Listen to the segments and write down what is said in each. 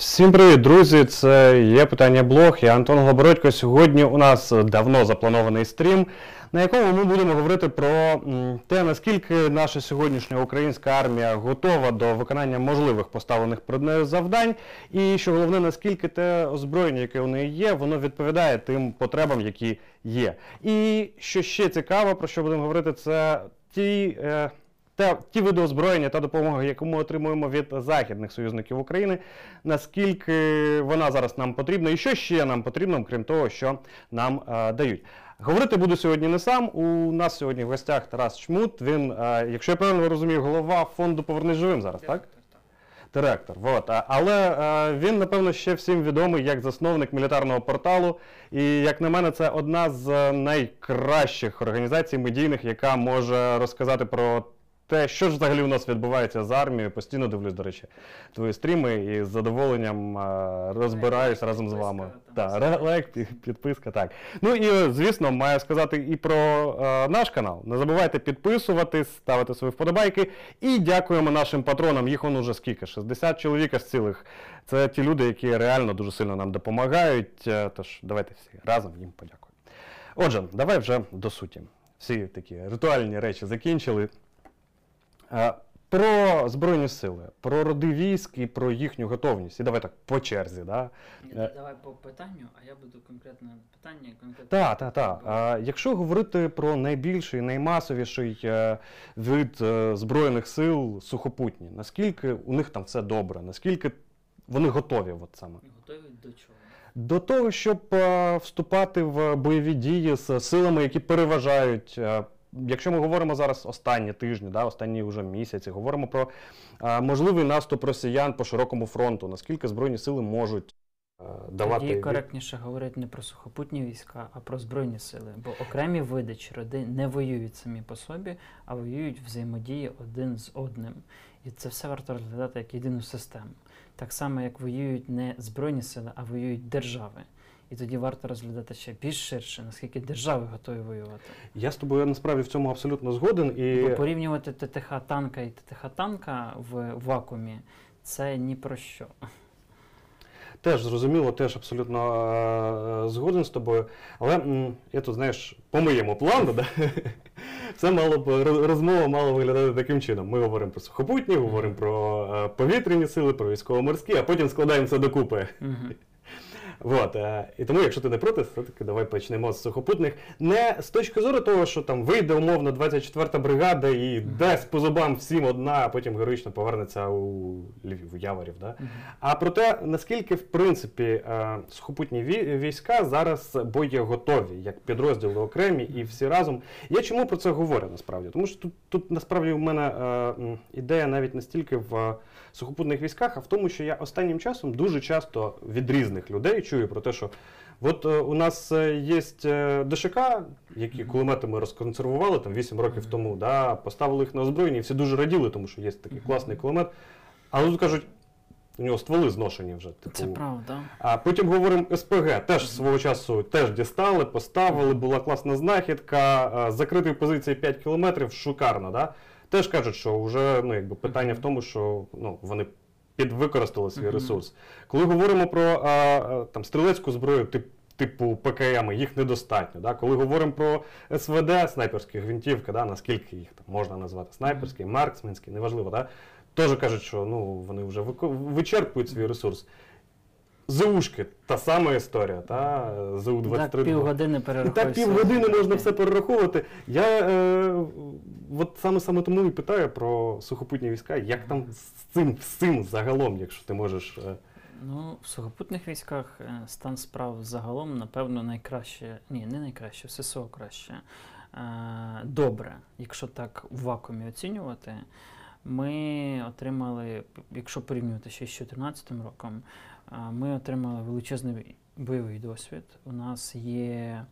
Всім привіт, друзі! Це є питання блог. Я Антон Глобородько. Сьогодні у нас давно запланований стрім, на якому ми будемо говорити про те, наскільки наша сьогоднішня українська армія готова до виконання можливих поставлених перед нею завдань, і що головне, наскільки те озброєння, яке у неї є, воно відповідає тим потребам, які є. І що ще цікаво, про що будемо говорити, це ті. Е, та ті види озброєння та допомога, яку ми отримуємо від західних союзників України, наскільки вона зараз нам потрібна, і що ще нам потрібно, крім того, що нам е, дають. Говорити буду сьогодні не сам. У нас сьогодні в гостях Тарас Чмут. Він, е, якщо я правильно розумію, голова фонду Повернись живим зараз, так? Директор. Вот. Але е, він, напевно, ще всім відомий як засновник мілітарного порталу. І, як на мене, це одна з найкращих організацій медійних, яка може розказати про те, що ж взагалі у нас відбувається з армією. Постійно дивлюсь, до речі, твої стріми і з задоволенням е, розбираюсь разом з вами. Так, лайк, підписка, так. Ну і е, звісно, маю сказати і про е, наш канал. Не забувайте підписуватись, ставити свої вподобайки. І дякуємо нашим патронам. Їх он уже скільки? 60 чоловік з цілих. Це ті люди, які реально дуже сильно нам допомагають. Тож давайте всі разом їм подякуємо. Отже, давай вже до суті. Всі такі ритуальні речі закінчили. Е, Про Збройні сили, про роди військ і про їхню готовність. І давай так по черзі. Да? Ні, Е. Давай по питанню, а я буду конкретне питання. Конкретно Так, так, так. А якщо говорити про найбільший, наймасовіший е, вид збройних сил сухопутні, наскільки у них там все добре, наскільки вони готові, от саме Готові до чого? до того, щоб вступати в бойові дії з силами, які переважають. Якщо ми говоримо зараз останні тижні, да, останні вже місяці, говоримо про е, можливий наступ росіян по широкому фронту, наскільки збройні сили можуть е, давати Тоді коректніше говорити не про сухопутні війська, а про збройні сили. Бо окремі види чи роди не воюють самі по собі, а воюють взаємодії один з одним. І це все варто розглядати як єдину систему. Так само, як воюють не збройні сили, а воюють держави. І тоді варто розглядати ще більш ширше, наскільки держави готові воювати. Я з тобою насправді в цьому абсолютно згоден. І Бо порівнювати ТТХ танка і ТТХ танка в вакуумі це ні про що. Теж зрозуміло, теж абсолютно е, згоден з тобою. Але м, я тут, знаєш, по моєму плану, да, все мало б розмова мала виглядати таким чином. Ми говоримо про сухопутні, говоримо про е, повітряні сили, про військово-морські, а потім складаємо все докупи. Вот, е, і тому, якщо ти не проти, все-таки давай почнемо з сухопутних. Не з точки зору того, що там вийде умовно 24-та бригада і дасть по зубам всім одна, а потім героїчно повернеться у Львів, у Яворів. Да? Мгм. А про те, наскільки в принципі е, сухопутні війська зараз боєготові, як підрозділи окремі і всі разом. Я чому про це говорю насправді? Тому що тут, тут насправді у мене е, ідея навіть не стільки в сухопутних військах, а в тому, що я останнім часом дуже часто від різних людей чую про те, що от е, у нас е, є е, ДШК, які кулемети ми розконсервували там 8 років тому, да, поставили їх на озброєння, і всі дуже раділи, тому що є такий класний кулемет. Але тут кажуть, у нього стволи зношені вже. Типу. Це правда. А потім говоримо СПГ. Теж свого часу теж дістали, поставили, була класна знахідка, закритої позиції 5 кілометрів, шикарно, да? Теж кажуть, що вже ну, якби, питання в тому, що ну, вони підвикористали свій ресурс. Коли говоримо про а, там, стрілецьку зброю, тип, типу ПКМ, їх недостатньо. Да? Коли говоримо про СВД, снайперські гвинтівки, да? наскільки їх там можна назвати снайперські, марксменські, неважливо, да? теж кажуть, що ну, вони вже вичерпують свій ресурс. ЗУшки, та сама історія, та ЗУ-23. Так півгодини І так півгодини можна все перераховувати. Я е, от саме саме тому і питаю про сухопутні війська, як там з цим всім загалом, якщо ти можеш. е, Ну, в сухопутних військах е, стан справ загалом, напевно, найкраще. Ні, не найкраще, в ССО краще. Е, Добре, якщо так в вакуумі оцінювати. Ми отримали, якщо порівнювати ще з 2014 роком, ми отримали величезний бойовий досвід. У нас є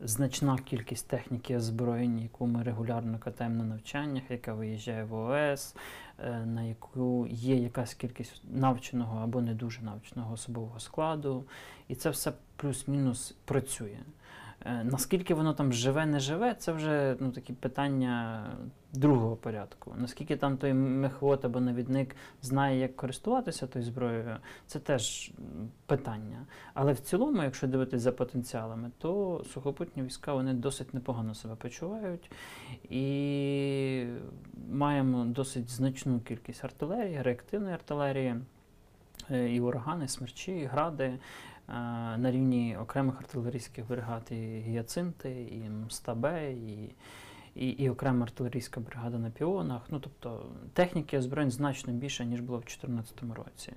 значна кількість техніки озброєнь, яку ми регулярно катаємо на навчаннях, яка виїжджає в ОС, е, на яку є якась кількість навченого або не дуже навченого особового складу. І це все плюс-мінус працює. Е, Наскільки воно там живе, не живе, це вже ну, такі питання другого порядку. Наскільки там той мехвод або навідник знає, як користуватися тою зброєю, це теж питання. Але в цілому, якщо дивитися за потенціалами, то сухопутні війська вони досить непогано себе почувають і маємо досить значну кількість артилерії, реактивної артилерії, е, і урагани, смерчі, і гради на рівні окремих артилерійських бригад, і гіацинти, і Мстабе, і, і, і окрема артилерійська бригада на піонах. Ну, тобто техніки озброєнь значно більше, ніж було в 2014 році.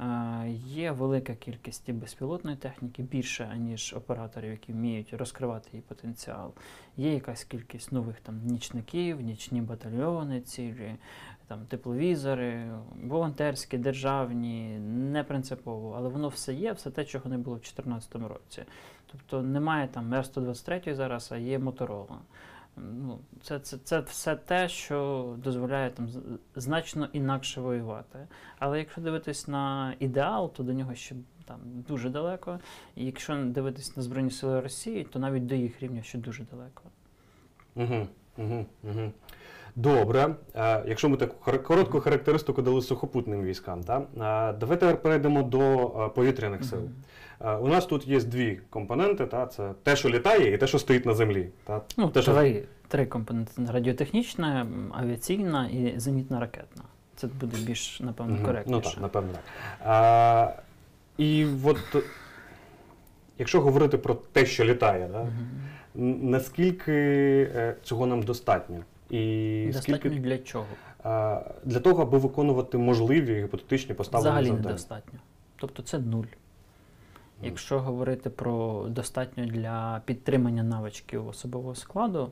Е, Є велика кількість і безпілотної техніки, більше, ніж операторів, які вміють розкривати її потенціал. Є якась кількість нових там нічників, нічні батальйони цілі, там тепловізори, волонтерські, державні, не принципово, але воно все є, все те, чого не було в 2014 році. Тобто немає там Р-123 зараз, а є Моторола. Ну, це, це, це все те, що дозволяє там значно інакше воювати. Але якщо дивитись на ідеал, то до нього ще там дуже далеко. І якщо дивитись на Збройні Сили Росії, то навіть до їх рівня ще дуже далеко. Угу, угу, угу. Добре. Е, якщо ми таку коротку характеристику дали сухопутним військам, та? е, давайте тепер перейдемо до е, повітряних сил. У нас тут є дві компоненти: та? це те, що літає, і те, що стоїть на землі. Та? Ну, те, що... три, компоненти: радіотехнічна, авіаційна і зенітно-ракетна. Це буде більш, напевно, Мгм. коректніше. Ну так, напевно так. А, і от, якщо говорити про те, що літає, да? Наскільки цього нам достатньо? І Достатньо скільки для чого? а, для того, аби виконувати можливі гіпотетичні поставлені Взагалі завдання? недостатньо. Тобто це нуль. Якщо говорити про достатньо для підтримання навичків особового складу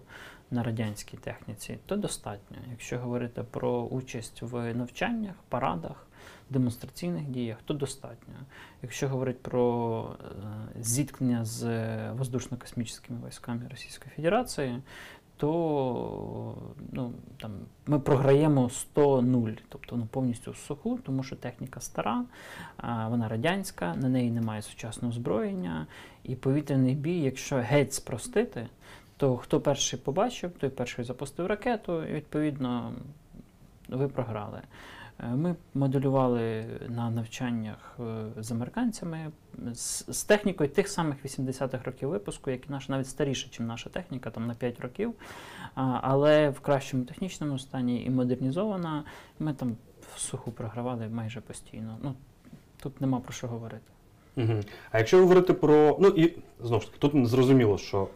на радянській техніці, то достатньо. Якщо говорити про участь в навчаннях, парадах, демонстраційних діях, то достатньо. Якщо говорити про е, зіткнення з воздушно-космічними військами Російської Федерації, то ну, там, ми програємо 100-0, тобто ну, повністю суху, тому що техніка стара, вона радянська, на неї немає сучасного озброєння. І повітряний бій, якщо геть спростити, то хто перший побачив, той перший запустив ракету, і відповідно ви програли. Е, Ми моделювали на навчаннях е, з американцями з, технікою тих самих 80-х років випуску, які наша навіть старіша, ніж наша техніка, там на 5 років, але в кращому технічному стані і модернізована. Ми там в суху програвали майже постійно. Ну, тут нема про що говорити. Угу. А якщо говорити про. Ну і знову ж таки, тут зрозуміло, що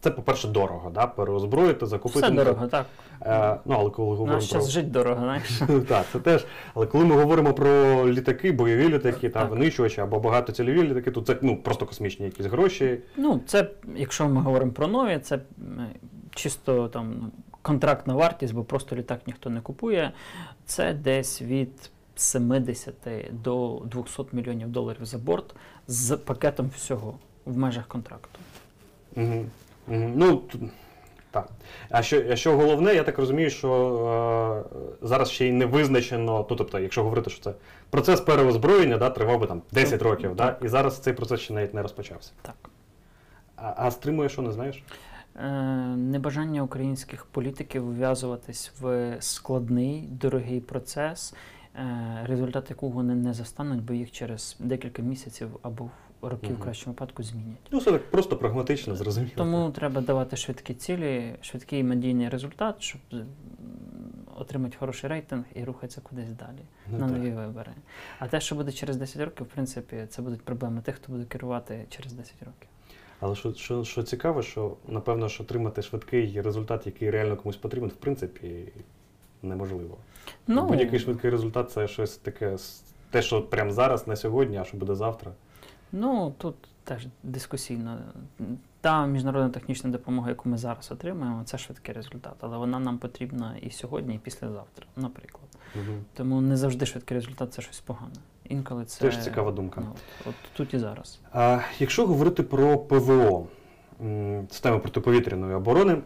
це, по-перше, дорого, да? переозброїти, закупити. Все ну, дорого, так. Е, ну, але коли говоримо нас про. жить дорого, знаєш. Так, це теж. Але коли ми говоримо про літаки, бойові літаки, та Так. винищувачі або багатоцільові літаки, то це ну, просто космічні якісь гроші. Ну, це, якщо ми говоримо про нові, це чисто там ну, контрактна вартість, бо просто літак ніхто не купує. Це десь від 70 до 200 мільйонів доларів за борт з пакетом всього в межах контракту. Угу. Ну, так. А що, а що головне, я так розумію, що е, зараз ще й не визначено, ну тобто, якщо говорити, що це процес переозброєння да, тривав би там 10 Ну, років, да, і зараз цей процес ще навіть не розпочався. Так. А, а стримує, що не знаєш? Е, Небажання українських політиків вв'язуватись в складний, дорогий процес, е, результат якого вони не застануть, бо їх через декілька місяців або років в кращому випадку змінять. Ну, все так просто прагматично, зрозуміло. Тому треба давати швидкі цілі, швидкий медійний результат, щоб отримати хороший рейтинг і рухатися кудись далі Ну, на так. нові вибори. А те, що буде через 10 років, в принципі, це будуть проблеми тих, хто буде керувати через 10 років. Але що, що, що цікаво, що напевно, що отримати швидкий результат, який реально комусь потрібен, в принципі, неможливо. Ну, Будь-який швидкий результат це щось таке, те, що прямо зараз, на сьогодні, а що буде завтра. Ну, тут теж дискусійно. Та міжнародна технічна допомога, яку ми зараз отримуємо, це швидкий результат, але вона нам потрібна і сьогодні, і післязавтра, наприклад. Угу. Тому не завжди швидкий результат це щось погане. Інколи це Теж цікава думка. Ну, от, от тут і зараз. А, якщо говорити про ПВО, м, систему протиповітряної оборони,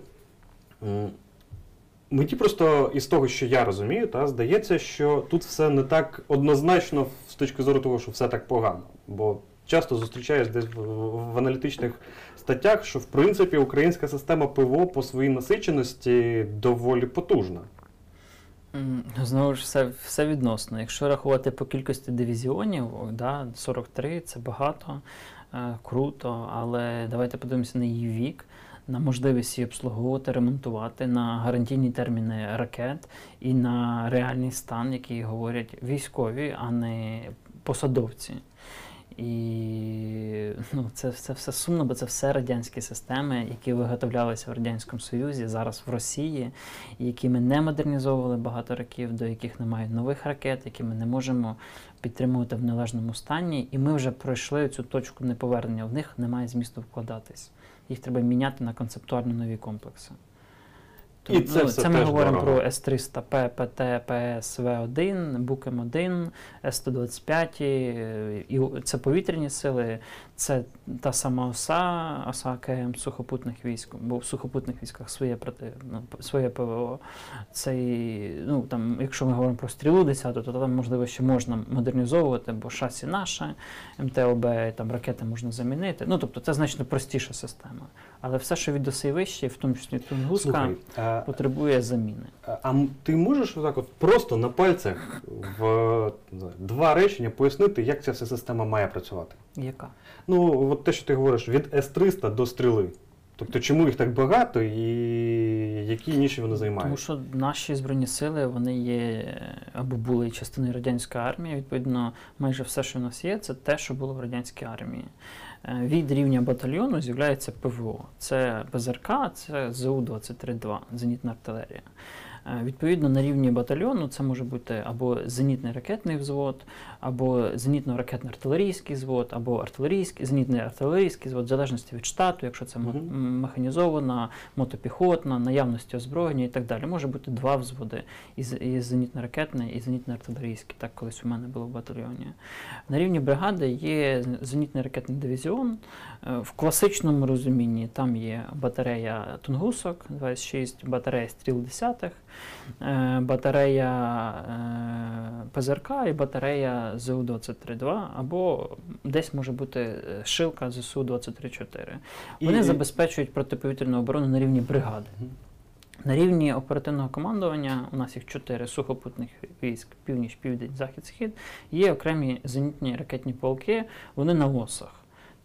мені просто із того, що я розумію, та, здається, що тут все не так однозначно з точки зору того, що все так погано. Бо часто зустрічаєш десь в, аналітичних статтях, що в принципі українська система ПВО по своїй насиченості доволі потужна. Знову ж все, все відносно. Якщо рахувати по кількості дивізіонів, да, 43 це багато, е, круто, але давайте подивимося на її вік, на можливість її обслуговувати, ремонтувати, на гарантійні терміни ракет і на реальний стан, який говорять військові, а не посадовці. І ну, це, це все сумно, бо це все радянські системи, які виготовлялися в Радянському Союзі, зараз в Росії, які ми не модернізовували багато років, до яких немає нових ракет, які ми не можемо підтримувати в належному стані. І ми вже пройшли цю точку неповернення. В них немає змісту вкладатись. Їх треба міняти на концептуально нові комплекси. І це ну, все це ми говоримо дорого. про С-300П, ПТ, ПС, В1, Букем-1, С-125, е, і це повітряні сили, це та сама ОСА, ОСА КМ сухопутних військ, бо в сухопутних військах своє проти, ну, своє ПВО. Це, і, ну, там, якщо ми говоримо про стрілу 10, то там, можливо, ще можна модернізовувати, бо шасі наше, МТОБ, там ракети можна замінити. Ну, тобто це значно простіша система. Але все, що від оси вище, в тому числі Тунгуска, Слухай, а, потребує заміни. а ти можеш отак от просто на пальцях в два речення пояснити, як ця вся система має працювати? Яка? Ну, от те, що ти говориш, від С-300 до стріли. Тобто, чому їх так багато і які ніші вони займають? Тому що наші збройні сили вони є або були частиною радянської армії. Відповідно, майже все, що в нас є, це те, що було в радянській армії. Е, Від рівня батальйону з'являється ПВО. Це ПЗРК, це ЗУ-23-2, зенітна артилерія. Е, Відповідно, на рівні батальйону це може бути або зенітний ракетний взвод, або зенітно-ракетно-артилерійський взвод, або артилерійський, зенітний артилерійський взвод, в залежності від штату, якщо це м, механізована, мотопіхотна, наявності озброєння і так далі. Може бути два взводи і, і зенітно-ракетний, і зенітно-артилерійський. Так колись у мене було в батальйоні. На рівні бригади є зенітний ракетний дивізіон. Е, В класичному розумінні там є батарея Тунгусок 26, батарея стріл 10, е, батарея е, ПЗРК і батарея ЗУ-23-2, або десь може бути е, шилка ЗСУ-23-4. Вони І- забезпечують протиповітряну оборону на рівні бригади. На рівні оперативного командування у нас їх чотири сухопутних військ: північ, південь, захід, схід. Є окремі зенітні ракетні полки, вони на осах.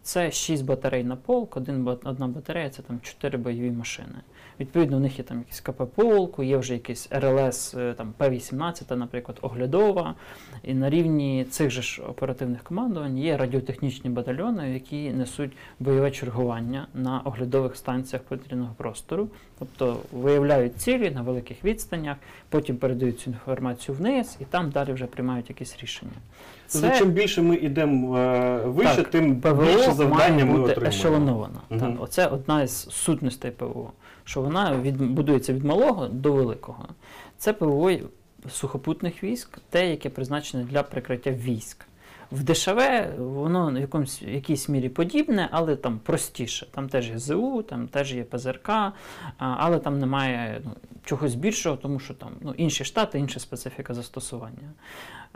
Це 6 батарей на полк, один, одна батарея це там 4 бойові машини. Відповідно, у них є там якийсь КП полку, є вже якийсь РЛС е, там, П-18, наприклад, оглядова. І на рівні цих же ж оперативних командувань є радіотехнічні батальйони, які несуть бойове чергування на оглядових станціях повітряного простору, тобто виявляють цілі на великих відстанях, потім передають цю інформацію вниз, і там далі вже приймають якісь рішення. Тобто, чим більше ми йдемо е, вище, Так, тим ПВО більше завдання має ми бути отримуємо. ешелонована. Мгм. Так, оце одна із сутностей ПВО, що вона від, будується від малого до великого. Це ПВО сухопутних військ, те, яке призначене для прикриття військ. В ДШВ воно в якомусь якійсь мірі подібне, але там простіше. Там теж є ЗУ, там теж є ПЗРК, але там немає ну, чогось більшого, тому що там ну, інші штати, інша специфіка застосування.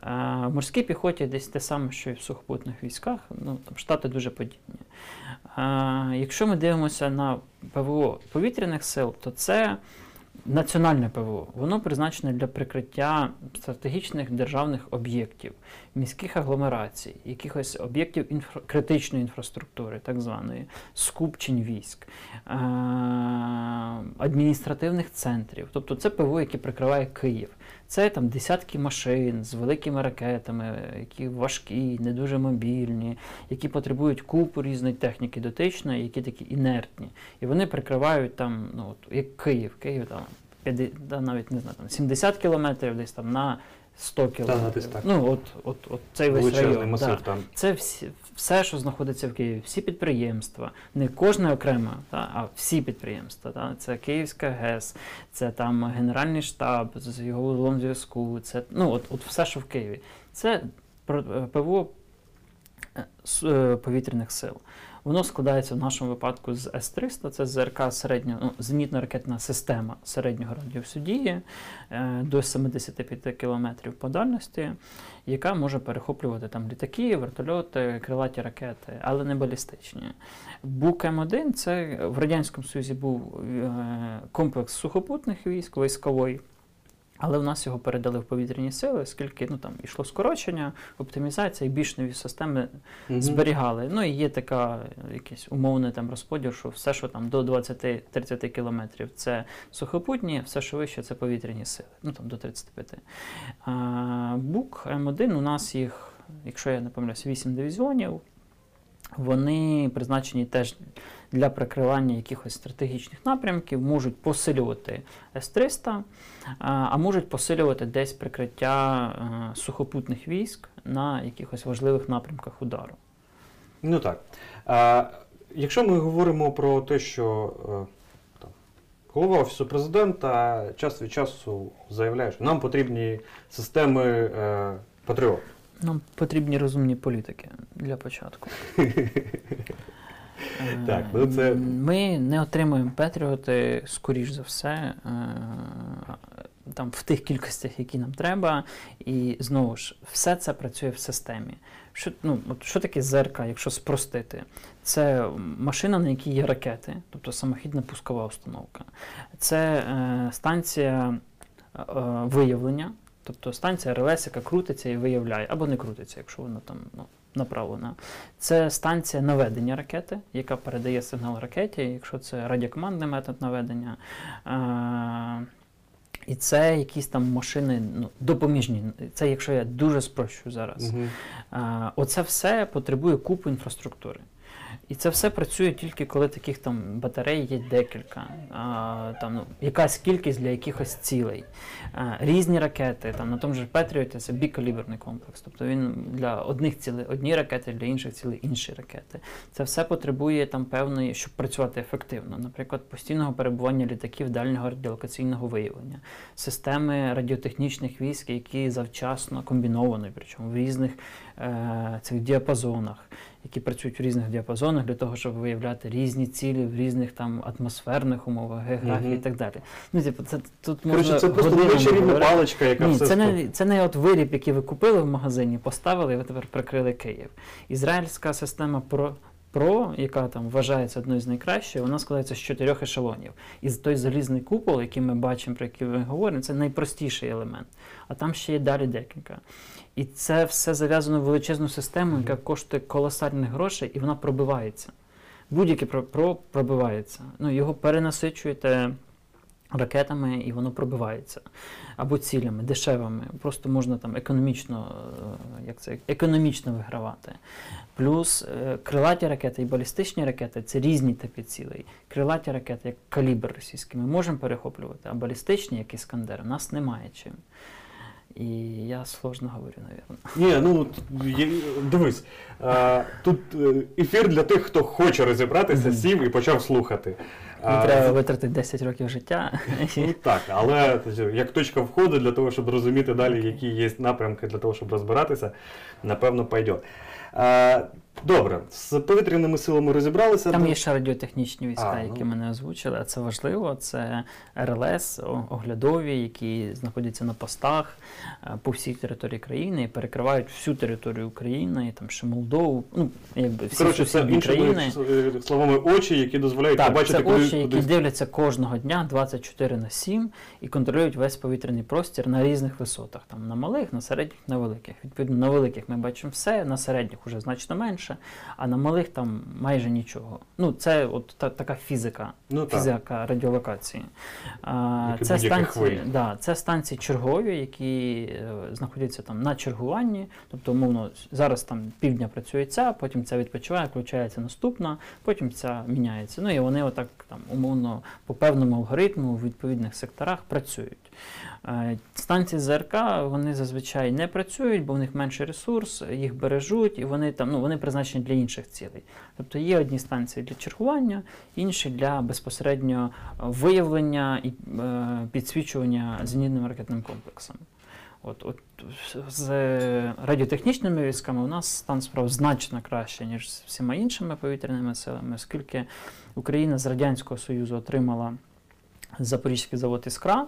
В морській піхоті десь те саме, що і в сухопутних військах, ну там штати дуже подібні. Якщо ми дивимося на ПВО повітряних сил, то це національне ПВО. Воно призначене для прикриття стратегічних державних об'єктів, міських агломерацій, якихось об'єктів інфра- критичної інфраструктури, так званої, скупчень військ, адміністративних центрів. Тобто це ПВО, яке прикриває Київ. Це там десятки машин з великими ракетами, які важкі, не дуже мобільні, які потребують купу різної техніки дотичної, які такі інертні. І вони прикривають там, ну от як Київ, Київ там 50, да, навіть не знаю, там 70 кілометрів, десь там на 100 кілометрів. десь так. Ну от, от, от цей весь район. масив да. там. Це всі, все, що знаходиться в Києві, всі підприємства, не кожне окремо, та, а всі підприємства. Та. Це Київська ГЕС, це там Генеральний штаб з його узлом зв'язку, це ну, от, от все, що в Києві. Це е, ПВО е, е, повітряних сил. Воно складається в нашому випадку з С-300, це ЗРК середньо, ну, зенітно-ракетна система середнього радіусу дії е, до 75 км по дальності, яка може перехоплювати там літаки, вертольоти, крилаті ракети, але не балістичні. Бук М1 це в Радянському Союзі був е, комплекс сухопутних військ, військовий. Але в нас його передали в повітряні сили, оскільки ну там йшло скорочення, оптимізація і більш нові системи Мгм. зберігали. Ну і є така е, якийсь умовний там розподіл, що все, що там до 20-30 кілометрів, це сухопутні, все, що вище, це повітряні сили. Ну там до 35. А, Бук М1 у нас їх, якщо я не помиляюсь, 8 дивізіонів. Вони призначені теж для прикривання якихось стратегічних напрямків, можуть посилювати С-300, а а можуть посилювати десь прикриття е, сухопутних військ на якихось важливих напрямках удару. Ну так. А, якщо ми говоримо про те, що е, там, голова Офісу президента час від часу заявляє, що нам потрібні системи е, Патріот. Нам потрібні розумні політики для початку. Е, Так, ну це- Ми не отримуємо Петріоти, скоріш за все, е, там в тих кількостях, які нам треба. І знову ж, все це працює в системі. Що, ну, от що таке ЗРК, якщо спростити? Це машина, на якій є ракети, тобто самохідна пускова установка. Це е, станція е, виявлення, тобто станція РЛС, яка крутиться і виявляє, або не крутиться, якщо вона там ну, направлена. Це станція наведення ракети, яка передає сигнал ракеті, якщо це радіокомандний метод наведення. Е, і це якісь там машини ну, допоміжні. Це якщо я дуже спрощую зараз. Угу. Е Оце все потребує купу інфраструктури. І це все працює тільки коли таких там батарей є декілька, а, там, ну, якась кількість для якихось цілей. А, різні ракети, там, на тому ж Петріоті це бікаліберний комплекс. Тобто він для одних цілей одні ракети, для інших цілей інші ракети. Це все потребує там певної, щоб працювати ефективно. Наприклад, постійного перебування літаків дальнього радіолокаційного виявлення, системи радіотехнічних військ, які завчасно комбіновані, причому в різних е, цих діапазонах, які працюють в різних діапазонах для того, щоб виявляти різні цілі в різних там атмосферних умовах, географії Мгм. і так далі. Ну, типу, це тут можна це просто годинами чарівна паличка, яка Ні, все це не, це не от виріб, який ви купили в магазині, поставили і ви тепер прикрили Київ. Ізраїльська система про. Про, яка там вважається одною з найкращих, вона складається з чотирьох ешелонів. І той залізний купол, який ми бачимо, про який ми говоримо, це найпростіший елемент. А там ще є далі декілька. І це все зав'язано в величезну систему, яка коштує колосальних грошей, і вона пробивається. Будь-яке про, про пробивається. Ну, його перенасичуєте ракетами, і воно пробивається. Або цілями, дешевими. Просто можна там економічно, е, як це, економічно вигравати. Плюс е, крилаті ракети і балістичні ракети це різні типи цілей. Крилаті ракети, як калібр російський, ми можемо перехоплювати, а балістичні, як іскандер, у нас немає чим. І я сложно говорю, навірно. Ні, ну дивись, тут е, ефір для тих, хто хоче розібратися, сів і почав слухати. Не А, треба витратити 10 років життя. Ну так, але як точка входу для того, щоб розуміти далі, які є напрямки для того, щоб розбиратися, напевно, пойде. Добре, з повітряними силами розібралися. Там є ще радіотехнічні війська, А, ну. які мене озвучили, а це важливо. Це РЛС оглядові, які знаходяться на постах е, по всій території країни і перекривають всю територію України, і там ще Молдову, ну якби всі Коротше, це країни. е, словами очі, які дозволяють Так, побачити, це куди, очі, які куди... дивляться кожного дня 24 на 7 і контролюють весь повітряний простір на різних висотах. Там на малих, на середніх, на великих. Відповідно, на великих ми бачимо все, на середніх уже значно менше, а на малих там майже нічого. Ну, це от та, така фізика, Ну, так. фізика радіолокації. А, це, станції, да, це станції чергові, які е, знаходяться там на чергуванні. Тобто, умовно, зараз там півдня працює ця, потім ця відпочиває, включається наступна, потім ця міняється. Ну і вони отак там умовно по певному алгоритму в відповідних секторах працюють. Е, Станції ЗРК вони зазвичай не працюють, бо в них менший ресурс, їх бережуть, і вони там ну вони призначені для інших цілей. Тобто є одні станції для чергування, інші для безпосередньо виявлення і е, підсвічування зенітним ракетним комплексом. От, от з радіотехнічними військами у нас стан справ значно краще, ніж з всіма іншими повітряними силами, оскільки Україна з Радянського Союзу отримала Запорізький завод Іскра,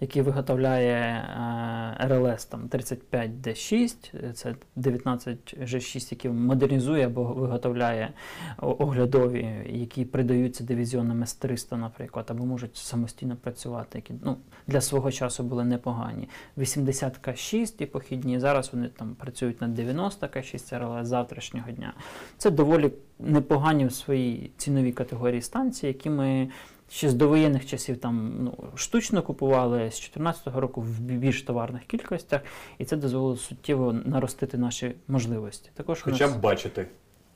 який виготовляє е, РЛС там 35D6, це 19 G6, який модернізує або виготовляє оглядові, які придаються дивізіонам С-300, наприклад, або можуть самостійно працювати, які ну, для свого часу були непогані. 80 К6 і похідні, зараз вони там працюють на 90 К6 РЛС завтрашнього дня. Це доволі непогані в своїй ціновій категорії станції, які ми ще з довоєнних часів там ну, штучно купували з 2014 року в більш товарних кількостях, і це дозволило суттєво наростити наші можливості. Також Хоча нас- б бачити.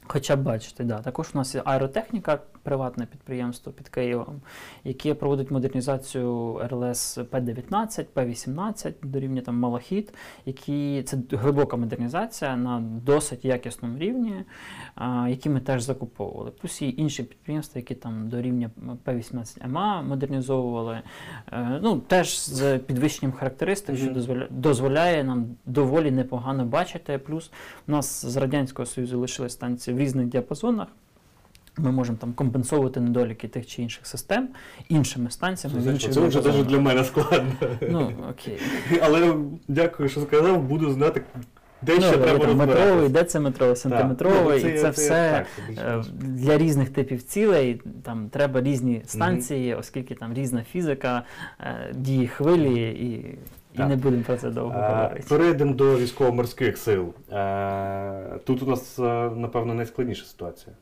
Хоча бачите, да. Також у нас є аеротехніка, приватне підприємство під Києвом, яке проводить модернізацію РЛС П-19, П-18 до рівня там Малахіт, які це глибока модернізація на досить якісному рівні, а, які ми теж закуповували. Плюс є інші підприємства, які там до рівня П-18 МА модернізовували. Е, ну, теж з підвищенням характеристик, що Мгм. дозволя- дозволяє нам доволі непогано бачити. Плюс у нас з Радянського Союзу лишились станції в різних діапазонах. Ми можемо там компенсовувати недоліки тих чи інших систем іншими станціями. Це, інших це вже навіть для мене складно. Ну, окей. Але дякую, що сказав, буду знати, де Ну, ще треба там метровий, розбиратися. дециметровий, сантиметровий, Так. Ну, і це все так, це е, для різних типів цілей. Там треба різні станції, оскільки там різна фізика, е, дії хвилі, і, і Так. не будемо про це довго Е, говорити. Перейдемо до військово-морських сил. Тут у нас, напевно, найскладніша ситуація.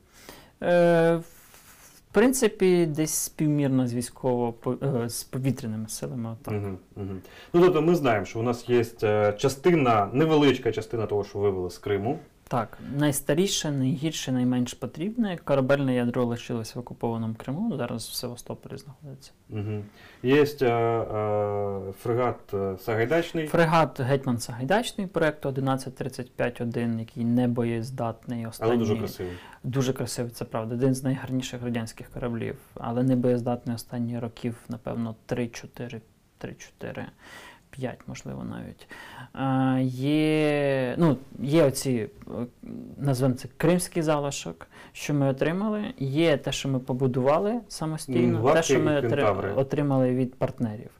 Принципі, десь співмірно з військово е, з повітряними силами. Так. Угу, угу. Ну, тобто ми знаємо, що у нас є е, частина, невеличка частина того, що вивели з Криму. Так, найстаріше, найгірше, найменш потрібне. Корабельне ядро лишилось в окупованому Криму, зараз в Севастополі знаходиться. Угу. Є е, е, фрегат е, Сагайдачний. Фрегат Гетьман Сагайдачний проєкту 1135-1, який не боєздатний. Останній, Але дуже красивий. Дуже красивий, це правда. Один з найгарніших радянських кораблів, але не боєздатний останні років, напевно, 3-4, 3-4. 5, можливо, навіть. Є, ну, є оці, е, назвемо це кримський залишок, що ми отримали. Є те, що ми побудували самостійно, Варки те, що ми отримали від партнерів.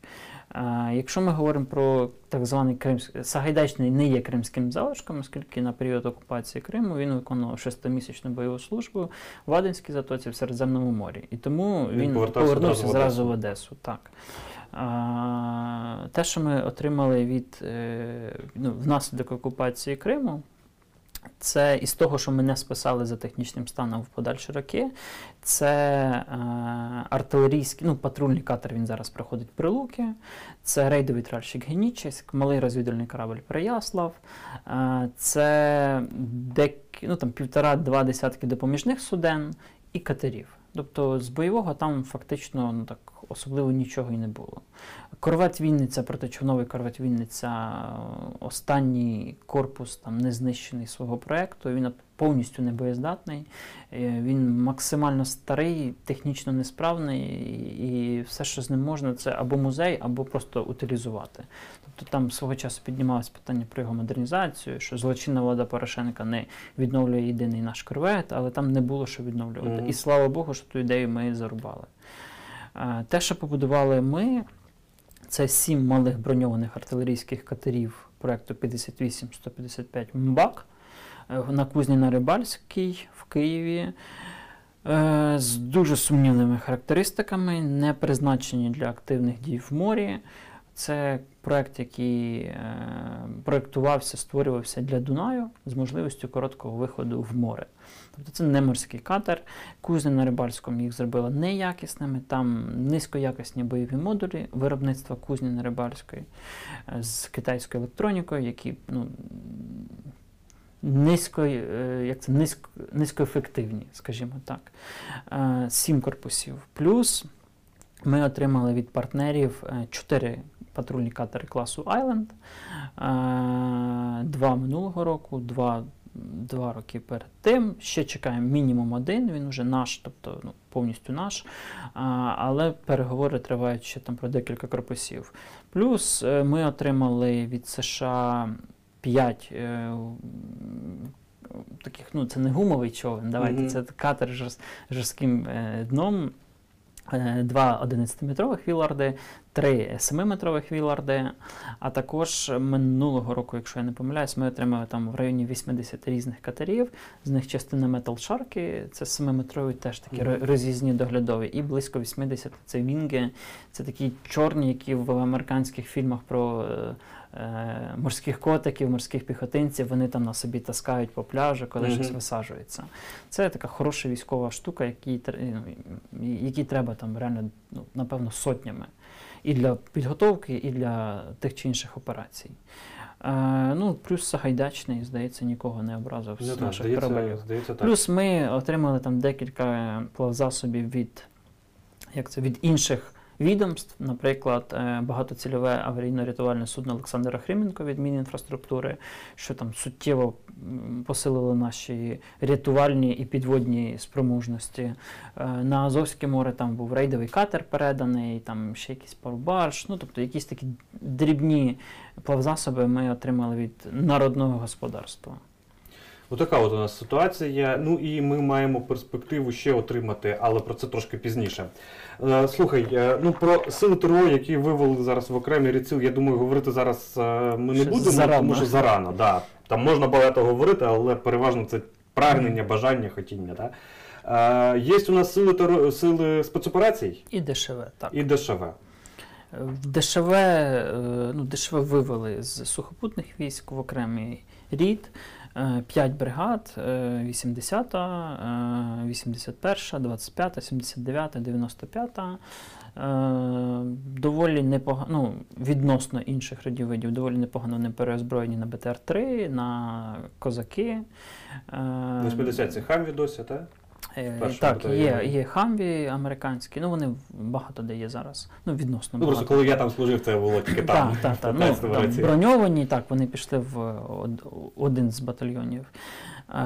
Якщо ми говоримо про так званий Кримський, Сагайдачний не є кримським залишком, оскільки на період окупації Криму він виконував шестимісячну бойову службу в Аденській затоці в Середземному морі. І тому Він він, повернувся зразу в Одесу. Одесу. Так. А, те, що ми отримали від е, ну, внаслідок окупації Криму, це із того, що ми не списали за технічним станом в подальші роки, це е, артилерійський, ну, патрульний катер він зараз проходить Прилуки, це рейдовий тральщик Генічеськ, малий розвідувальний корабль Переяслав, е, це дек, ну, там, півтора-два десятки допоміжних суден і катерів. Тобто з бойового там фактично ну, так, особливо нічого і не було. Корвет Вінниця, протичовновий корвет Вінниця, е, останній корпус там не знищений свого проєкту, він повністю не боєздатний, е, він максимально старий, технічно несправний, і все, що з ним можна, це або музей, або просто утилізувати. Тобто там свого часу піднімалось питання про його модернізацію, що злочинна влада Порошенка не відновлює єдиний наш корвет, але там не було що відновлювати. Мгм. І слава Богу, що ту ідею ми зарубали. Е, Те, що побудували ми, це сім малих броньованих артилерійських катерів проєкту 58-155 МБАК на Кузні на Рибальській в Києві. е, З дуже сумнівними характеристиками, не призначені для активних дій в морі. Це проєкт, який е, проєктувався, створювався для Дунаю з можливістю короткого виходу в море. Тобто це не морський катер. Кузня на Рибальському їх зробила неякісними. Там низькоякісні бойові модулі виробництва кузні на Рибальської е, з китайською електронікою, які ну, низько, е, як це, низько, низькоефективні, скажімо так. Е, Сім корпусів. Плюс ми отримали від партнерів е, чотири патрульні катери класу. Е, Два минулого року, два два роки перед тим. Ще чекаємо мінімум один, він вже наш, тобто ну, повністю наш. Але переговори тривають ще там про декілька корпусів. Плюс ми отримали від США 5 е, таких, ну це не гумовий човен, давайте, Мгм. це катер з жорст- жорстким е, дном. Е, Два 11-метрових віларди, три 7-метрових віларди. А також минулого року, якщо я не помиляюсь, ми отримали там в районі 80 різних катерів. З них частина Metal Shark, це 7-метрові, теж такі Мгм. ро- роз'їзні доглядові, і близько 80 це вінги. Це такі чорні, які в американських фільмах про е, морських котиків, морських піхотинців, вони там на собі таскають по пляжу, коли щось висаджується. Це така хороша військова штука, якій, тр- ну, треба там реально, ну, напевно, сотнями. І для підготовки, і для тих чи інших операцій. Е, ну, плюс Сагайдачний, здається, нікого не образив Ну, з наших здається, корабелів. здається, так. Плюс ми отримали там декілька плавзасобів від, як це, від інших відомств, наприклад, е, багатоцільове аварійно-рятувальне судно Олександра Хрименко від Мінінфраструктури, що там суттєво посилило наші рятувальні і підводні спроможності. Е, На Азовське море там був рейдовий катер переданий, там ще якийсь парубарш, ну тобто якісь такі дрібні плавзасоби ми отримали від народного господарства. Отака от у нас ситуація. Ну і ми маємо перспективу ще отримати, але про це трошки пізніше. Е, слухай, е, ну про сили ТРО, які вивели зараз в окремі ріціл, я думаю, говорити зараз е, ми не будемо, зарано. тому що зарано. Да. Там можна багато говорити, але переважно це прагнення, бажання, хотіння. Да? Е, є у нас сили, ТРО, сили спецоперацій І дешеве, так. і ДШВ. ДШВ, ну, ДШВ вивели з сухопутних військ в окремий рід. 5 бригад, е, 80-та, е, 81-та, 25-та, 79-та, 95-та. Е, Доволі непогано, ну, відносно інших радіовидів, доволі непогано не переозброєні на БТР-3, на козаки. Е, На 50 Хамві досі, так? Е, Так, є, є хамві американські, ну вони багато де є зараз. Ну, відносно Ну, просто багато. коли я там служив, це було тільки там. Так, так, так. Ну, там броньовані, так, вони пішли в од- один з батальйонів. Е,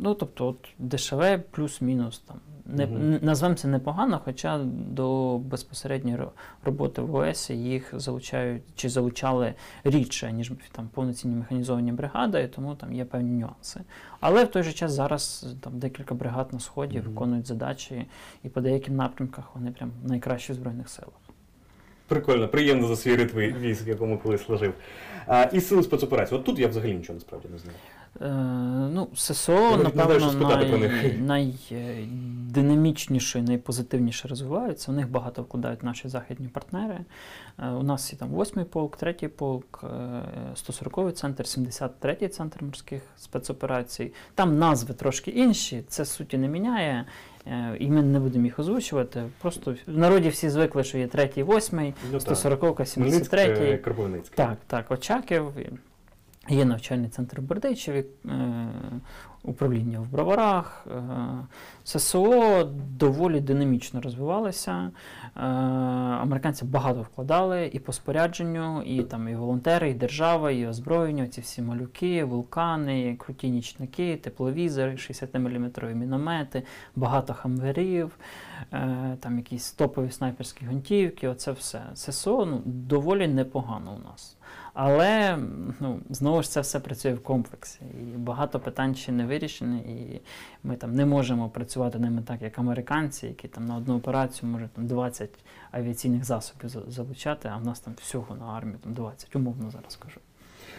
ну, тобто, от ДШВ плюс-мінус там. Не, н- Назвемо це непогано, хоча до безпосередньої роботи в ОС їх залучають чи залучали рідше, ніж там повноцінні механізовані бригади, і тому там є певні нюанси. Але в той же час зараз там декілька бригад на сході Мгм. виконують задачі, і по деяким напрямках вони прям найкращі в збройних силах. Прикольно, приємно за свій ритм військ, в якому колись служив. А, і сили спецоперацій. От тут я взагалі нічого насправді не знаю. Е, ну, ССО, знаю, напевно, най, найдинамічніше і найпозитивніше розвиваються. У них багато вкладають наші західні партнери. Е, у нас є там 8-й полк, 3-й полк, е, 140-й центр, 73-й центр морських спецоперацій. Там назви трошки інші, це суті не міняє. е, І ми не будемо їх озвучувати. Просто в народі всі звикли, що є 3-й, 8-й, Ну, 140-ка, 73-й. Кропивницьке. Так, так, Очаків. Є навчальний центр Бердичеві, е, управління в Броварах. Е, ССО доволі динамічно розвивалося. Е, американці багато вкладали і по спорядженню, і там і волонтери, і держава, і озброєння, ці всі малюки, вулкани, круті нічники, тепловізори, 60-мм міномети, багато хамверів, там якісь топові снайперські гвинтівки, оце все. ССО ну, доволі непогано у нас. Але ну, знову ж це все працює в комплексі. І багато питань ще не вирішені, і ми там не можемо працювати ними так, як американці, які там на одну операцію можуть там 20 авіаційних засобів за- залучати, а в нас там всього на армію там 20, умовно зараз кажу.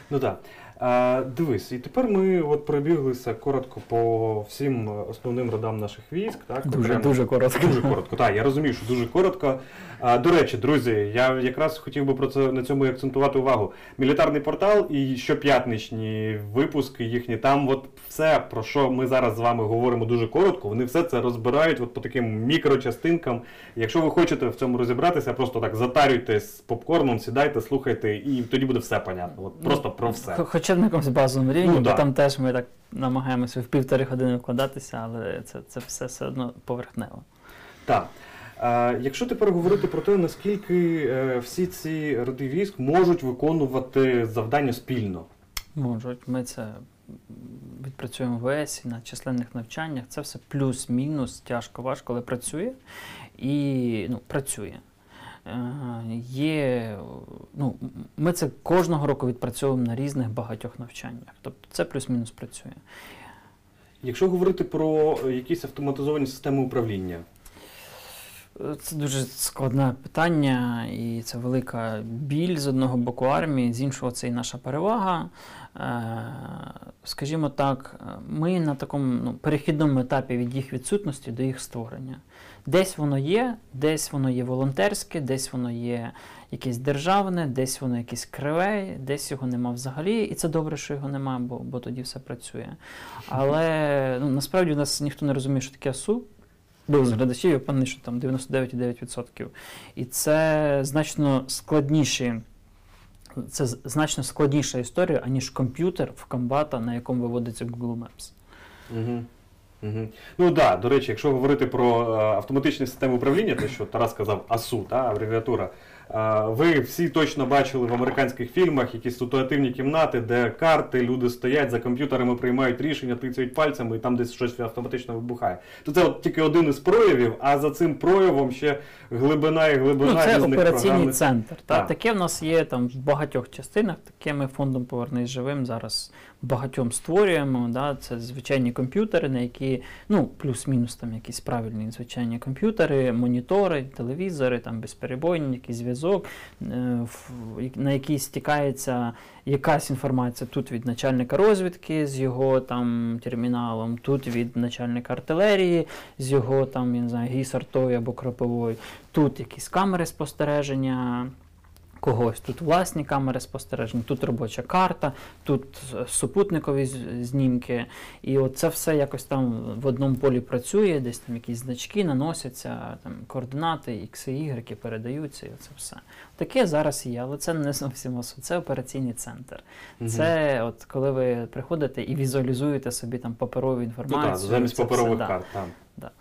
Ну так. А, дивись, і тепер ми от пробіглися коротко по всім основним родам наших військ. Так, Дуже, окремо. дуже коротко. Дуже коротко, так, я розумію, що дуже коротко. А, до речі, друзі, я якраз хотів би про це на цьому і акцентувати увагу. Мілітарний портал і щоп'ятничні випуски їхні, там от все, про що ми зараз з вами говоримо дуже коротко, вони все це розбирають от по таким мікрочастинкам. Якщо ви хочете в цьому розібратися, просто так затарюйтесь з попкорном, сідайте, слухайте, і тоді буде все понятно. От просто про все. Хо- Хоча б на якомусь базовому рівні, Ну, бо да. там теж ми так намагаємося в півтори години вкладатися, але це, це все все одно поверхнево. Так. А, якщо тепер говорити про те, наскільки е, всі ці роди військ можуть виконувати завдання спільно. Можуть, ми це працює МВС на численних навчаннях. Це все плюс-мінус, тяжко, важко, але працює і ну, працює. Е, Є, ну, ми це кожного року відпрацьовуємо на різних багатьох навчаннях. Тобто це плюс-мінус працює. Якщо говорити про е, якісь автоматизовані системи управління, Це дуже складне питання, і це велика біль з одного боку армії, з іншого це і наша перевага. Е, Скажімо так, ми на такому ну, перехідному етапі від їх відсутності до їх створення. Десь воно є, десь воно є волонтерське, десь воно є якесь державне, десь воно якесь криве, десь його нема взагалі. І це добре, що його нема, бо, бо тоді все працює. Але ну, насправді у нас ніхто не розуміє, що таке АСУ. Був з глядачів, я впевнений, що там 99,9%. І це значно складніші. Це значно складніша історія, аніж комп'ютер в комбата, на якому виводиться Google Maps. Угу. Угу. Ну так, да, до речі, якщо говорити про е, автоматичні системи управління, те, що Тарас сказав АСУ, та, абревіатура, ви всі точно бачили в американських фільмах якісь ситуативні кімнати, де карти, люди стоять за комп'ютерами, приймають рішення, тицяють пальцями і там десь щось автоматично вибухає. То це от тільки один із проявів, а за цим проявом ще глибина і глибина Ну, це різних операційний програмних- центр. Та, Так. Таке в нас є там в багатьох частинах, таке ми фондом Повернись живим зараз багатьом створюємо. Да? Це звичайні комп'ютери, на які, ну, плюс-мінус там якісь правильні звичайні комп'ютери, монітори, телевізори, там безперебойні, якийсь зв'язок, е, на який стікається якась інформація тут від начальника розвідки з його там терміналом, тут від начальника артилерії з його там, я не знаю, гісартою або кропивою, тут якісь камери спостереження. Когось тут власні камери спостереження, тут робоча карта, тут е, супутникові знімки. І от це все якось там в одному полі працює, десь там якісь значки наносяться, там координати, ікси, ігреки передаються, і це все. Таке зараз є, але це не зовсім ОСУ, це операційний центр. Це от коли ви приходите і візуалізуєте собі там паперову Ну, так, замість паперових да. карт. Да.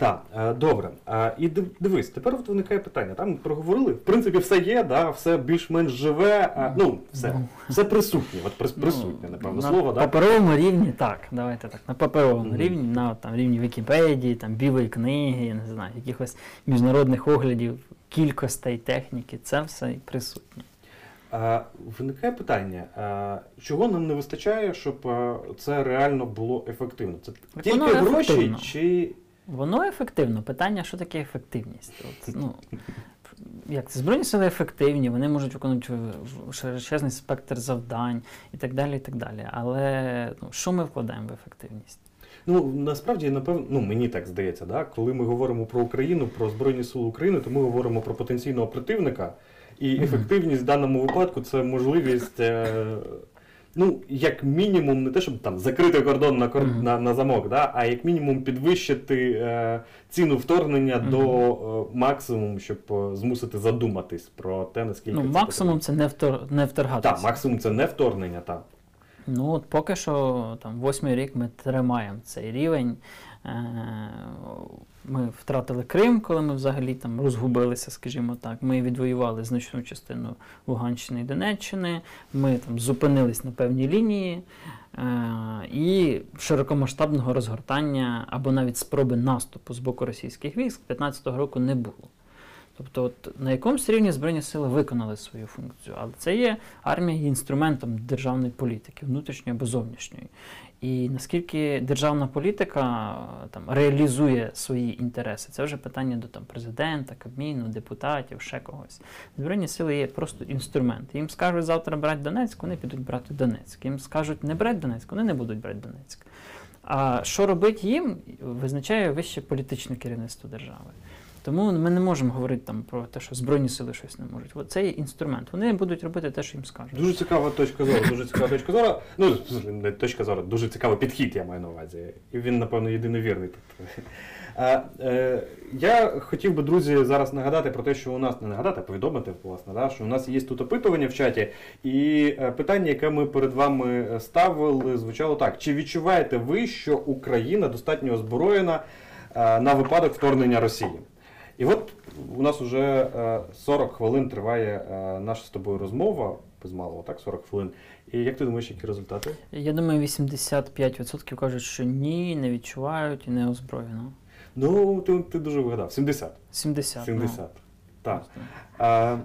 Так, е, добре. І дивись, тепер от виникає питання. Там проговорили. В принципі, все є, да, все більш-менш живе. Ну, все, Ну. все присутнє. От присутнє, Ну, напевно, на слово, да? паперовому рівні, так, давайте так. На паперовому Мгм. рівні, на там, рівні Вікіпедії, там, білої книги, я не знаю, якихось міжнародних оглядів, кількостей, техніки, це все присутнє. А, Виникає питання, а, чого нам не вистачає, щоб а, це реально було ефективно? Це тільки гроші чи. Воно ефективно. Питання, що таке ефективність? От, ну, як це Збройні сили ефективні, вони можуть виконувати широчезний спектр завдань і так далі. і так далі. Але ну, що ми вкладаємо в ефективність? Ну, насправді, напевно, ну мені так здається, да? коли ми говоримо про Україну, про Збройні Сили України, то ми говоримо про потенційного противника. І ефективність в даному випадку це можливість, е, ну, як мінімум, не те, щоб там закрити кордон на, кор... Мгм. на, на замок, да? а як мінімум підвищити е, ціну вторгнення Мгм. до е, максимуму, щоб е, змусити задуматись про те, наскільки Ну, це максимум це не, втор... не втергатися. Так, максимум це не вторгнення, так. Ну, от поки що там восьмий рік ми тримаємо цей рівень. Ми втратили Крим, коли ми взагалі там розгубилися, скажімо так. Ми відвоювали значну частину Луганщини і Донеччини. Ми там зупинились на певній лінії. Е, І широкомасштабного розгортання або навіть спроби наступу з боку російських військ 15-го року не було. Тобто, от на якомусь рівні Збройні сили виконали свою функцію, але це є армія інструментом державної політики, внутрішньої або зовнішньої. І наскільки державна політика е, там реалізує свої інтереси, це вже питання до там президента, кабміну, депутатів, ще когось. Збройні сили є просто інструмент. Їм скажуть завтра брати Донецьк, вони підуть брати Донецьк. Їм скажуть не брати Донецьк, вони не будуть брати Донецьк. А що робить їм, визначає вище політичне керівництво держави. Тому ми не можемо говорити там про те, що Збройні сили щось не можуть. От це є інструмент. Вони будуть робити те, що їм скажуть. Дуже цікава точка зору. Дуже цікава точка зору. Ну, не точка зору, дуже цікавий підхід, я маю на увазі. І він, напевно, єдиний вірний тут. А, е, я хотів би, друзі, зараз нагадати про те, що у нас не нагадати, а повідомити, власне, да, що у нас є тут опитування в чаті. І е, питання, яке ми перед вами ставили, звучало так: чи відчуваєте ви, що Україна достатньо озброєна е, на випадок вторгнення Росії? І от у нас вже 40 хвилин триває наша з тобою розмова, без малого, так, 40 хвилин. І як ти думаєш, які результати? Я думаю, 85% кажуть, що ні, не відчувають і не озброєно. Ну, ти, ти дуже вигадав. 70. 70. 70. Ну. Так. А,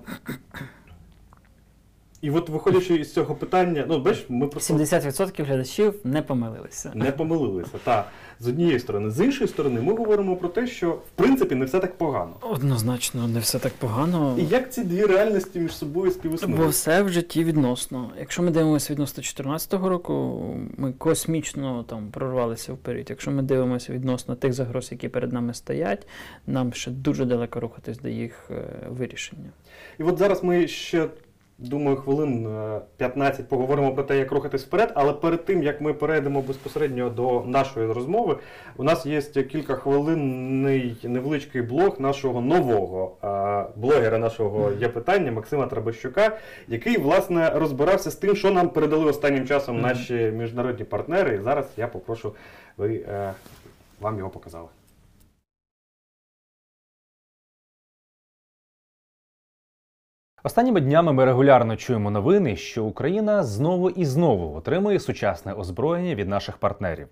і от виходячи із цього питання, ну бачиш, ми просто 70% глядачів не помилилися. не помилилися. Так, з однієї сторони. З іншої сторони, ми говоримо про те, що в принципі не все так погано. Однозначно, не все так погано. І як ці дві реальності між собою Бо все в житті відносно. Якщо ми дивимося відносно 2014 року, ми космічно там прорвалися вперед. Якщо ми дивимося відносно тих загроз, які перед нами стоять, нам ще дуже далеко рухатись до їх е, вирішення. І от зараз ми ще. Думаю, хвилин е, 15 поговоримо про те, як рухатись вперед, але перед тим як ми перейдемо безпосередньо до нашої розмови, у нас є кілька хвилинний невеличкий блог нашого нового е, блогера нашого є питання Максима Трабащука, який власне розбирався з тим, що нам передали останнім часом наші міжнародні партнери. І зараз я попрошу ви е, вам його показали. Останніми днями ми регулярно чуємо новини, що Україна знову і знову отримує сучасне озброєння від наших партнерів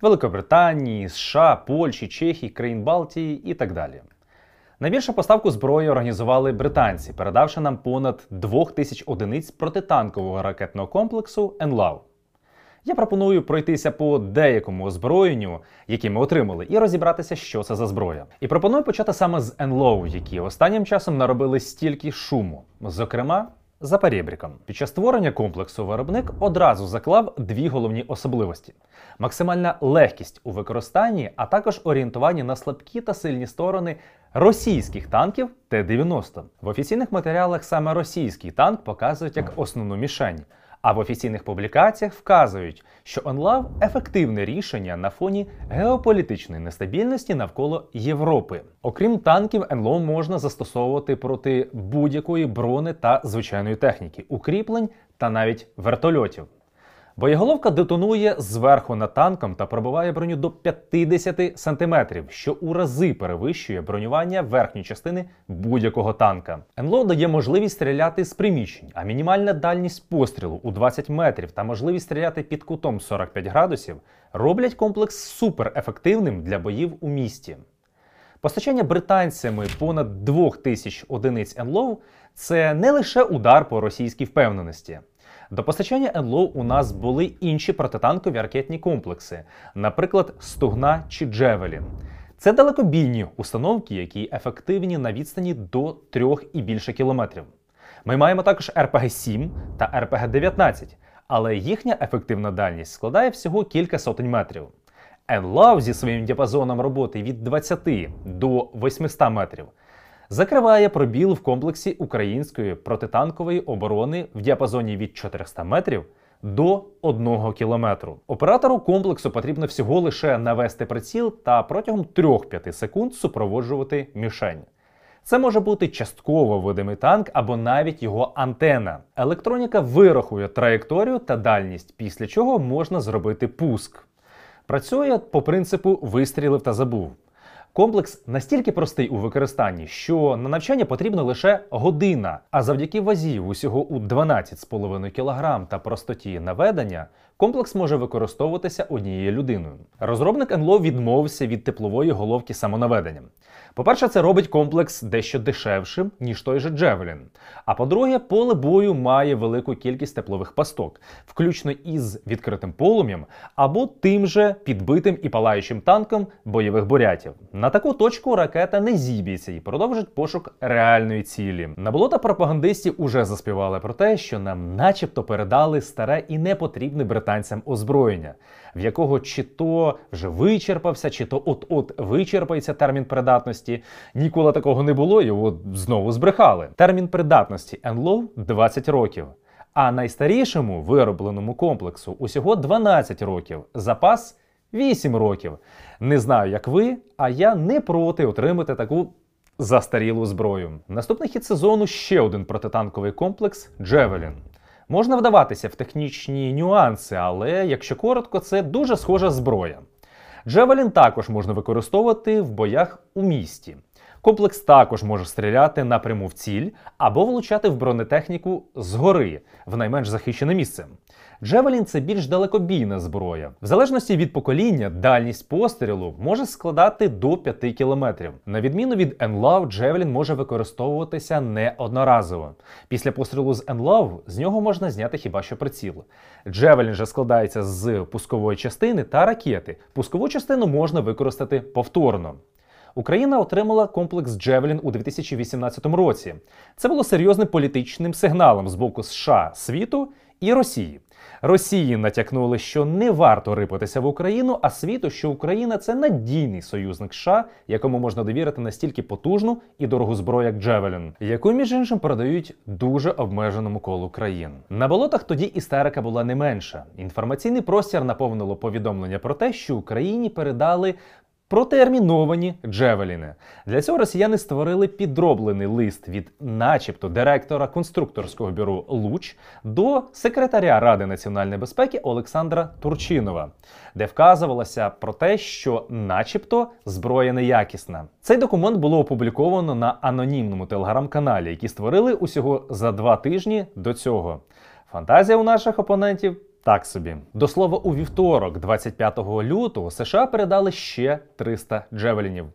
Великобританії, США, Польщі, Чехії, країн Балтії і так далі. Найбільшу поставку зброї організували британці, передавши нам понад 2000 одиниць протитанкового ракетного комплексу «Енлав». Я пропоную пройтися по деякому озброєнню, яке ми отримали, і розібратися, що це за зброя. І пропоную почати саме з НЛОУ, які останнім часом наробили стільки шуму, зокрема за перебріком. Під час створення комплексу виробник одразу заклав дві головні особливості: максимальна легкість у використанні, а також орієнтування на слабкі та сильні сторони російських танків Т-90. В офіційних матеріалах саме російський танк показують як основну мішень. А в офіційних публікаціях вказують, що онлав ефективне рішення на фоні геополітичної нестабільності навколо Європи. Окрім танків, НЛО можна застосовувати проти будь-якої брони та звичайної техніки, укріплень та навіть вертольотів. Боєголовка детонує зверху над танком та пробиває броню до 50 см, що у рази перевищує бронювання верхньої частини будь-якого танка. НЛО дає можливість стріляти з приміщень, а мінімальна дальність пострілу у 20 метрів та можливість стріляти під кутом 45 градусів роблять комплекс суперефективним для боїв у місті. Постачання британцями понад 2000 одиниць НЛО – це не лише удар по російській впевненості. До постачання НЛО у нас були інші протитанкові ракетні комплекси, наприклад, Стугна чи Джевелін. Це далекобійні установки, які ефективні на відстані до 3 і більше кілометрів. Ми маємо також РПГ-7 та РПГ-19, але їхня ефективна дальність складає всього кілька сотень метрів. НЛАВ зі своїм діапазоном роботи від 20 до 800 метрів закриває пробіл в комплексі української протитанкової оборони в діапазоні від 400 метрів до 1 кілометру. Оператору комплексу потрібно всього лише навести приціл та протягом 3-5 секунд супроводжувати мішень. Це може бути частково видимий танк або навіть його антена. Електроніка вирахує траєкторію та дальність, після чого можна зробити пуск. Працює по принципу вистрілив та забув. Комплекс настільки простий у використанні, що на навчання потрібна лише година, а завдяки вазі усього у 12,5 кг та простоті наведення, комплекс може використовуватися однією людиною. Розробник НЛО відмовився від теплової головки самонаведення. По-перше, це робить комплекс дещо дешевшим, ніж той же Джевелін. А по-друге, поле бою має велику кількість теплових пасток, включно із відкритим полум'ям або тим же підбитим і палаючим танком бойових бурятів. На таку точку ракета не зіб'ється і продовжить пошук реальної цілі. На болота пропагандистів уже заспівали про те, що нам, начебто, передали старе і непотрібне британцям озброєння, в якого чи то вже вичерпався, чи то от-от вичерпається термін придатності. Ніколи такого не було, от знову збрехали. Термін придатності НЛО 20 років. А найстарішому виробленому комплексу усього 12 років. Запас 8 років. Не знаю, як ви, а я не проти отримати таку застарілу зброю. Наступний хід сезону ще один протитанковий комплекс Джевелін. Можна вдаватися в технічні нюанси, але якщо коротко, це дуже схожа зброя. Джевелін також можна використовувати в боях у місті. Комплекс також може стріляти напряму в ціль або влучати в бронетехніку згори в найменш захищене місце. Джевелін це більш далекобійна зброя. В залежності від покоління, дальність пострілу може складати до 5 кілометрів. На відміну від Енлав, Джевелін може використовуватися не. Після пострілу з Енлав з нього можна зняти хіба що приціл. Джевелін же складається з пускової частини та ракети. Пускову частину можна використати повторно. Україна отримала комплекс Джевелін у 2018 році. Це було серйозним політичним сигналом з боку США, світу і Росії. Росії натякнули, що не варто рипатися в Україну, а світу, що Україна це надійний союзник США, якому можна довірити настільки потужну і дорогу зброю, як Джевелін, яку між іншим продають дуже обмеженому колу країн. На болотах тоді істерика була не менша. Інформаційний простір наповнило повідомлення про те, що Україні передали протерміновані Джевеліни. Для цього росіяни створили підроблений лист від, начебто, директора конструкторського бюро Луч до секретаря Ради національної безпеки Олександра Турчинова, де вказувалося про те, що, начебто, зброя неякісна. Цей документ було опубліковано на анонімному телеграм-каналі, який створили усього за два тижні до цього. Фантазія у наших опонентів так собі. До слова, у вівторок, 25 лютого, США передали ще 300 джевелінів.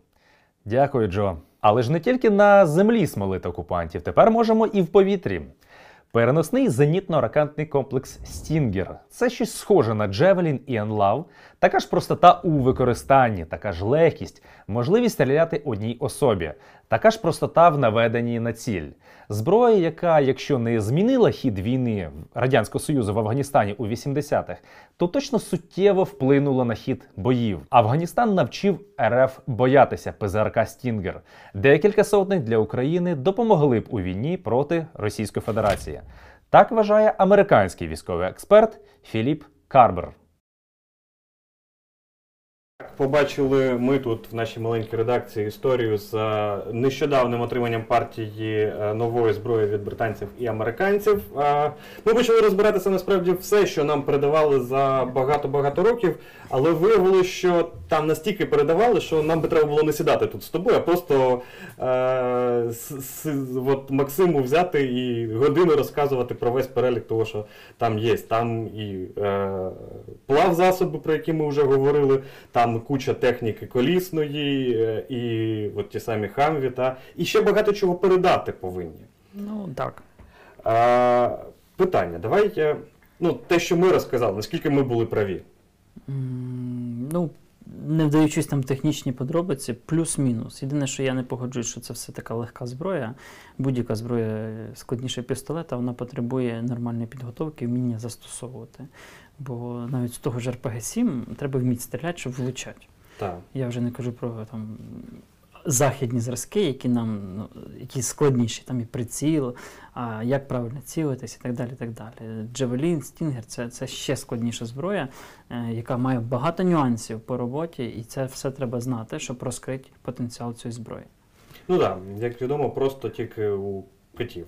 Дякую, Джо. Але ж не тільки на землі смолити окупантів, тепер можемо і в повітрі. Переносний зенітно-ракетний комплекс Стінгер це щось схоже на Джевелін і Енлав, така ж простота у використанні, така ж легкість, можливість стріляти одній особі, така ж простота в наведенні на ціль. Зброя, яка, якщо не змінила хід війни Радянського Союзу в Афганістані у 80-х, то точно суттєво вплинула на хід боїв. Афганістан навчив РФ боятися ПЗРК Стінгер. Декілька сотень для України допомогли б у війні проти Російської Федерації. Так вважає американський військовий експерт Філіп Карбер. Побачили ми тут в нашій маленькій редакції історію з е, нещодавним отриманням партії е, нової зброї від британців і американців. Е, Ми почали розбиратися насправді все, що нам передавали за багато-багато років, але виявилося, що там настільки передавали, що нам би треба було не сідати тут з тобою, а просто е, с- от Максиму взяти і годину розказувати про весь перелік того, що там є. Там і е, плав засоби, про які ми вже говорили, там куча техніки колісної, е, і от ті самі хамві, та, і ще багато чого передати повинні. Ну так. А, питання, давай, е, ну, те, що ми розказали, наскільки ми були праві. М, Ну, не вдаючись там технічні подробиці, плюс-мінус. Єдине, що я не погоджуюсь, що це все така легка зброя. Будь-яка зброя складніше пістолета, вона потребує нормальної підготовки, вміння застосовувати. Бо навіть з того ж РПГ-7 треба вміти стріляти, щоб влучати. Так. Я вже не кажу про там західні зразки, які нам ну, які складніші, там і приціл, а як правильно цілитись і так далі. і так далі. Джавелін, Стінгер це, це ще складніша зброя, е, яка має багато нюансів по роботі, і це все треба знати, щоб розкрити потенціал цієї зброї. Ну так, як відомо, просто тільки у котів.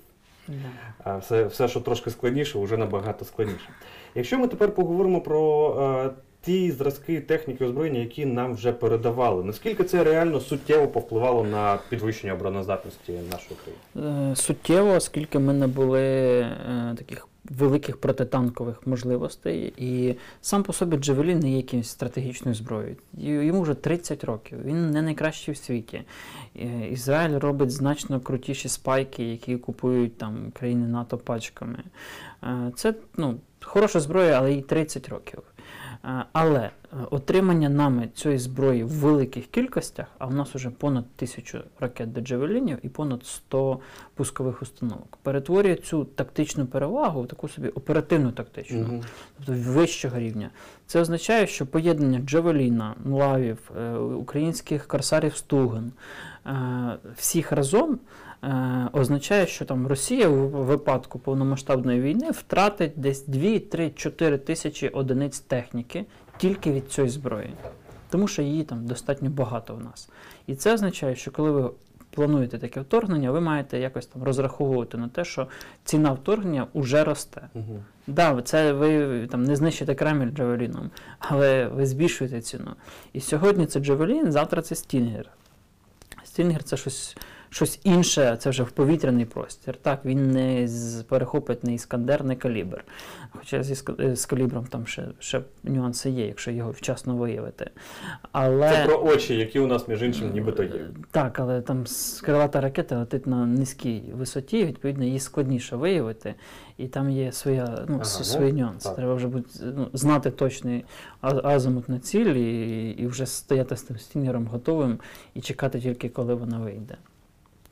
А все, все, що трошки складніше, вже набагато складніше. Якщо ми тепер поговоримо про е, ті зразки техніки озброєння, які нам вже передавали, наскільки це реально суттєво повпливало на підвищення обороноздатності нашої країни? Е, Суттєво, оскільки ми не були е, таких великих протитанкових можливостей, і сам по собі Джавелін не є якимось стратегічною зброєю. Йому вже 30 років, він не найкращий в світі. Ізраїль робить значно крутіші спайки, які купують там країни НАТО пачками. Е, Це ну, хороша зброя, але їй 30 років. Е, Але е, отримання нами цієї зброї в великих кількостях, а в нас вже понад тисячу ракет до джавелінів і понад 100 пускових установок, перетворює цю тактичну перевагу в таку собі оперативну тактичну, Мгм. тобто вищого рівня. Це означає, що поєднання джавеліна, лавів, е, українських корсарів Стуген, всіх разом. Е, Означає, що там Росія у випадку повномасштабної війни втратить десь 2, 3, 4 тисячі одиниць техніки тільки від цієї зброї. Тому що її там достатньо багато в нас. І це означає, що коли ви плануєте таке вторгнення, ви маєте якось там розраховувати на те, що ціна вторгнення вже росте. Мгм. Да, це ви там не знищите Кремль Джавеліном, але ви збільшуєте ціну. І сьогодні це Джавелін, завтра це Стінгер. Стінгер це щось, щось інше, це вже в повітряний простір. Так, він не з, перехопить не іскандер, не калібр. Хоча е, з калібром там ще, ще нюанси є, якщо його вчасно виявити. Але... Це про очі, які у нас, між іншим, нібито є. Так, але там с- крилата ракета летить на низькій висоті, відповідно, її складніше виявити, і там є своя, ну, Ага, ну, свої нюанси. так. Треба вже бути, ну, знати точний азимут на ціль і, і вже стояти з тим стінгером готовим і чекати тільки, коли вона вийде.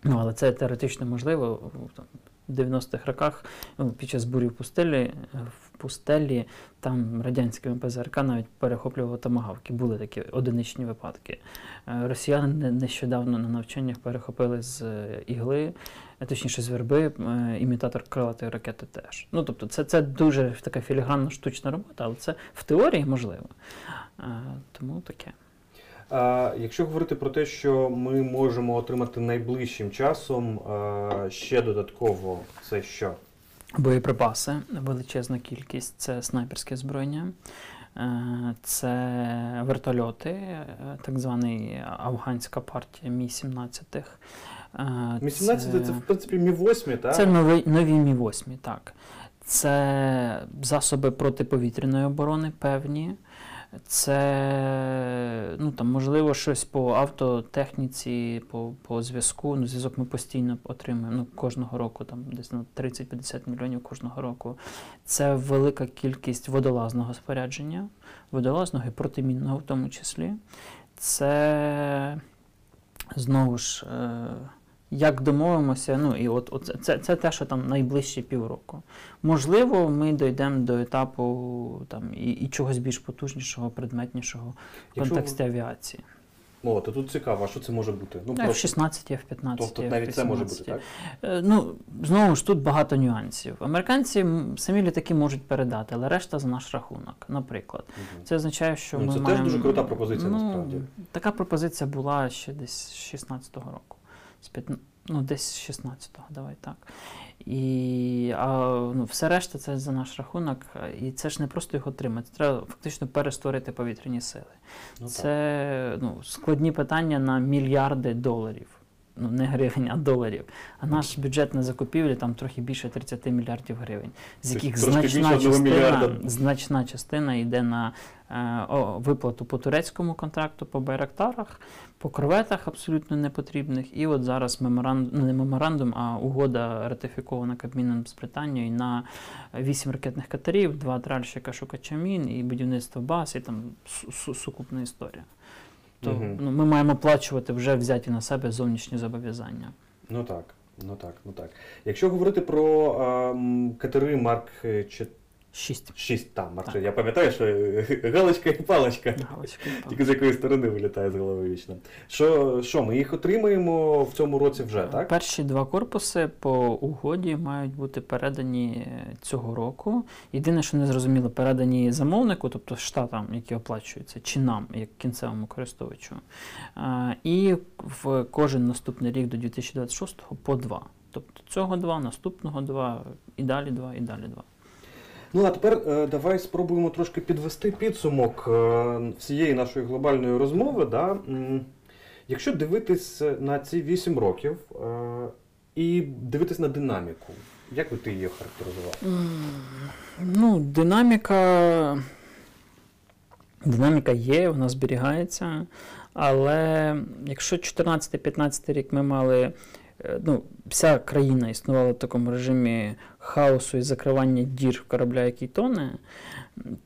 Ну, але це теоретично можливо. в- 90-х роках ну, під час бурі в пустелі, в пустелі там радянське ПЗРК навіть перехоплювало томагавки. Були такі одиничні випадки. Е, Росіяни нещодавно на навчаннях перехопили з е, ігли, е, точніше з верби, імітатор крилатої ракети теж. Ну, тобто, це, це дуже така філігранна штучна робота, але це в теорії можливо. Тому таке. Якщо говорити про те, що ми можемо отримати найближчим часом, ще додатково це що? Боєприпаси, величезна кількість, це снайперське озброєння, е, це вертольоти, е, так званий афганська партія Мі-17. Е, Мі-17 це, це в принципі Мі-8, так? Це нові, нові Мі-8, так. Це засоби протиповітряної оборони певні. Це ну, там, можливо щось по автотехніці, по, по зв'язку. Ну, зв'язок ми постійно отримуємо ну, кожного року, там десь на 30-50 мільйонів кожного року. Це велика кількість водолазного спорядження, водолазного і протимінного в тому числі. Це знову ж. Е, як домовимося, ну і от, от це, це те, що там найближчі півроку. Можливо, ми дійдемо до етапу там і, і чогось більш потужнішого, предметнішого в Якщо контексті авіації. О, то тут цікаво, а що це може бути? Ну, Ну, F-16, F-15, тобто F-18. навіть це може бути, так? Е, Ну, знову ж тут багато нюансів. Американці самі літаки можуть передати, але решта за наш рахунок, наприклад. Мгм. Це означає, що Ну, ми це теж дуже крута пропозиція, ну, насправді. Така пропозиція була ще десь з 16-го року. З п'ятн- Ну, десь з 16-го, давай так. І а, ну, все решта це за наш рахунок. І це ж не просто їх отримати. Треба фактично перестворити повітряні сили. Ну, це ну, складні питання на мільярди доларів. Ну, не гривень, а доларів. А наш бюджет на закупівлі там трохи більше 30 мільярдів гривень, з яких значна частина, значна частина йде на е, о, виплату по турецькому контракту, по байрактарах, по корветах абсолютно непотрібних. І от зараз меморандум, ну, не меморандум, а угода ратифікована Кабміном з Британією на 8 ракетних катерів, два тральщика шукача мін і будівництво баз, і там су- су- сукупна історія. То угу. ну, ми маємо оплачувати вже взяті на себе зовнішні зобов'язання. Ну так, ну так, ну так. Якщо говорити про е, катери Марк 6 6, там, Марк, я пам'ятаю, що е, галочка і палочка. галочки. Тільки з якої сторони вилітає з голови вічно. Що, що ми їх отримаємо в цьому році вже, так? Перші два корпуси по угоді мають бути передані цього року. Єдине, що не зрозуміло, передані замовнику, тобто штатам, які оплачуються, чи нам, як кінцевому користувачу. Е, І в кожен наступний рік до 2026 по два. Тобто цього два, наступного два, і далі два, і далі два. Ну а тепер е, давай спробуємо трошки підвести підсумок е, всієї нашої глобальної розмови. Да? Якщо дивитись на ці 8 років е, і дивитись на динаміку, як би ти її характеризував? Ну, динаміка. Динаміка є, вона зберігається. Але якщо 14-15 рік ми мали, ну, вся країна існувала в такому режимі хаосу і закривання дір корабля, який тоне,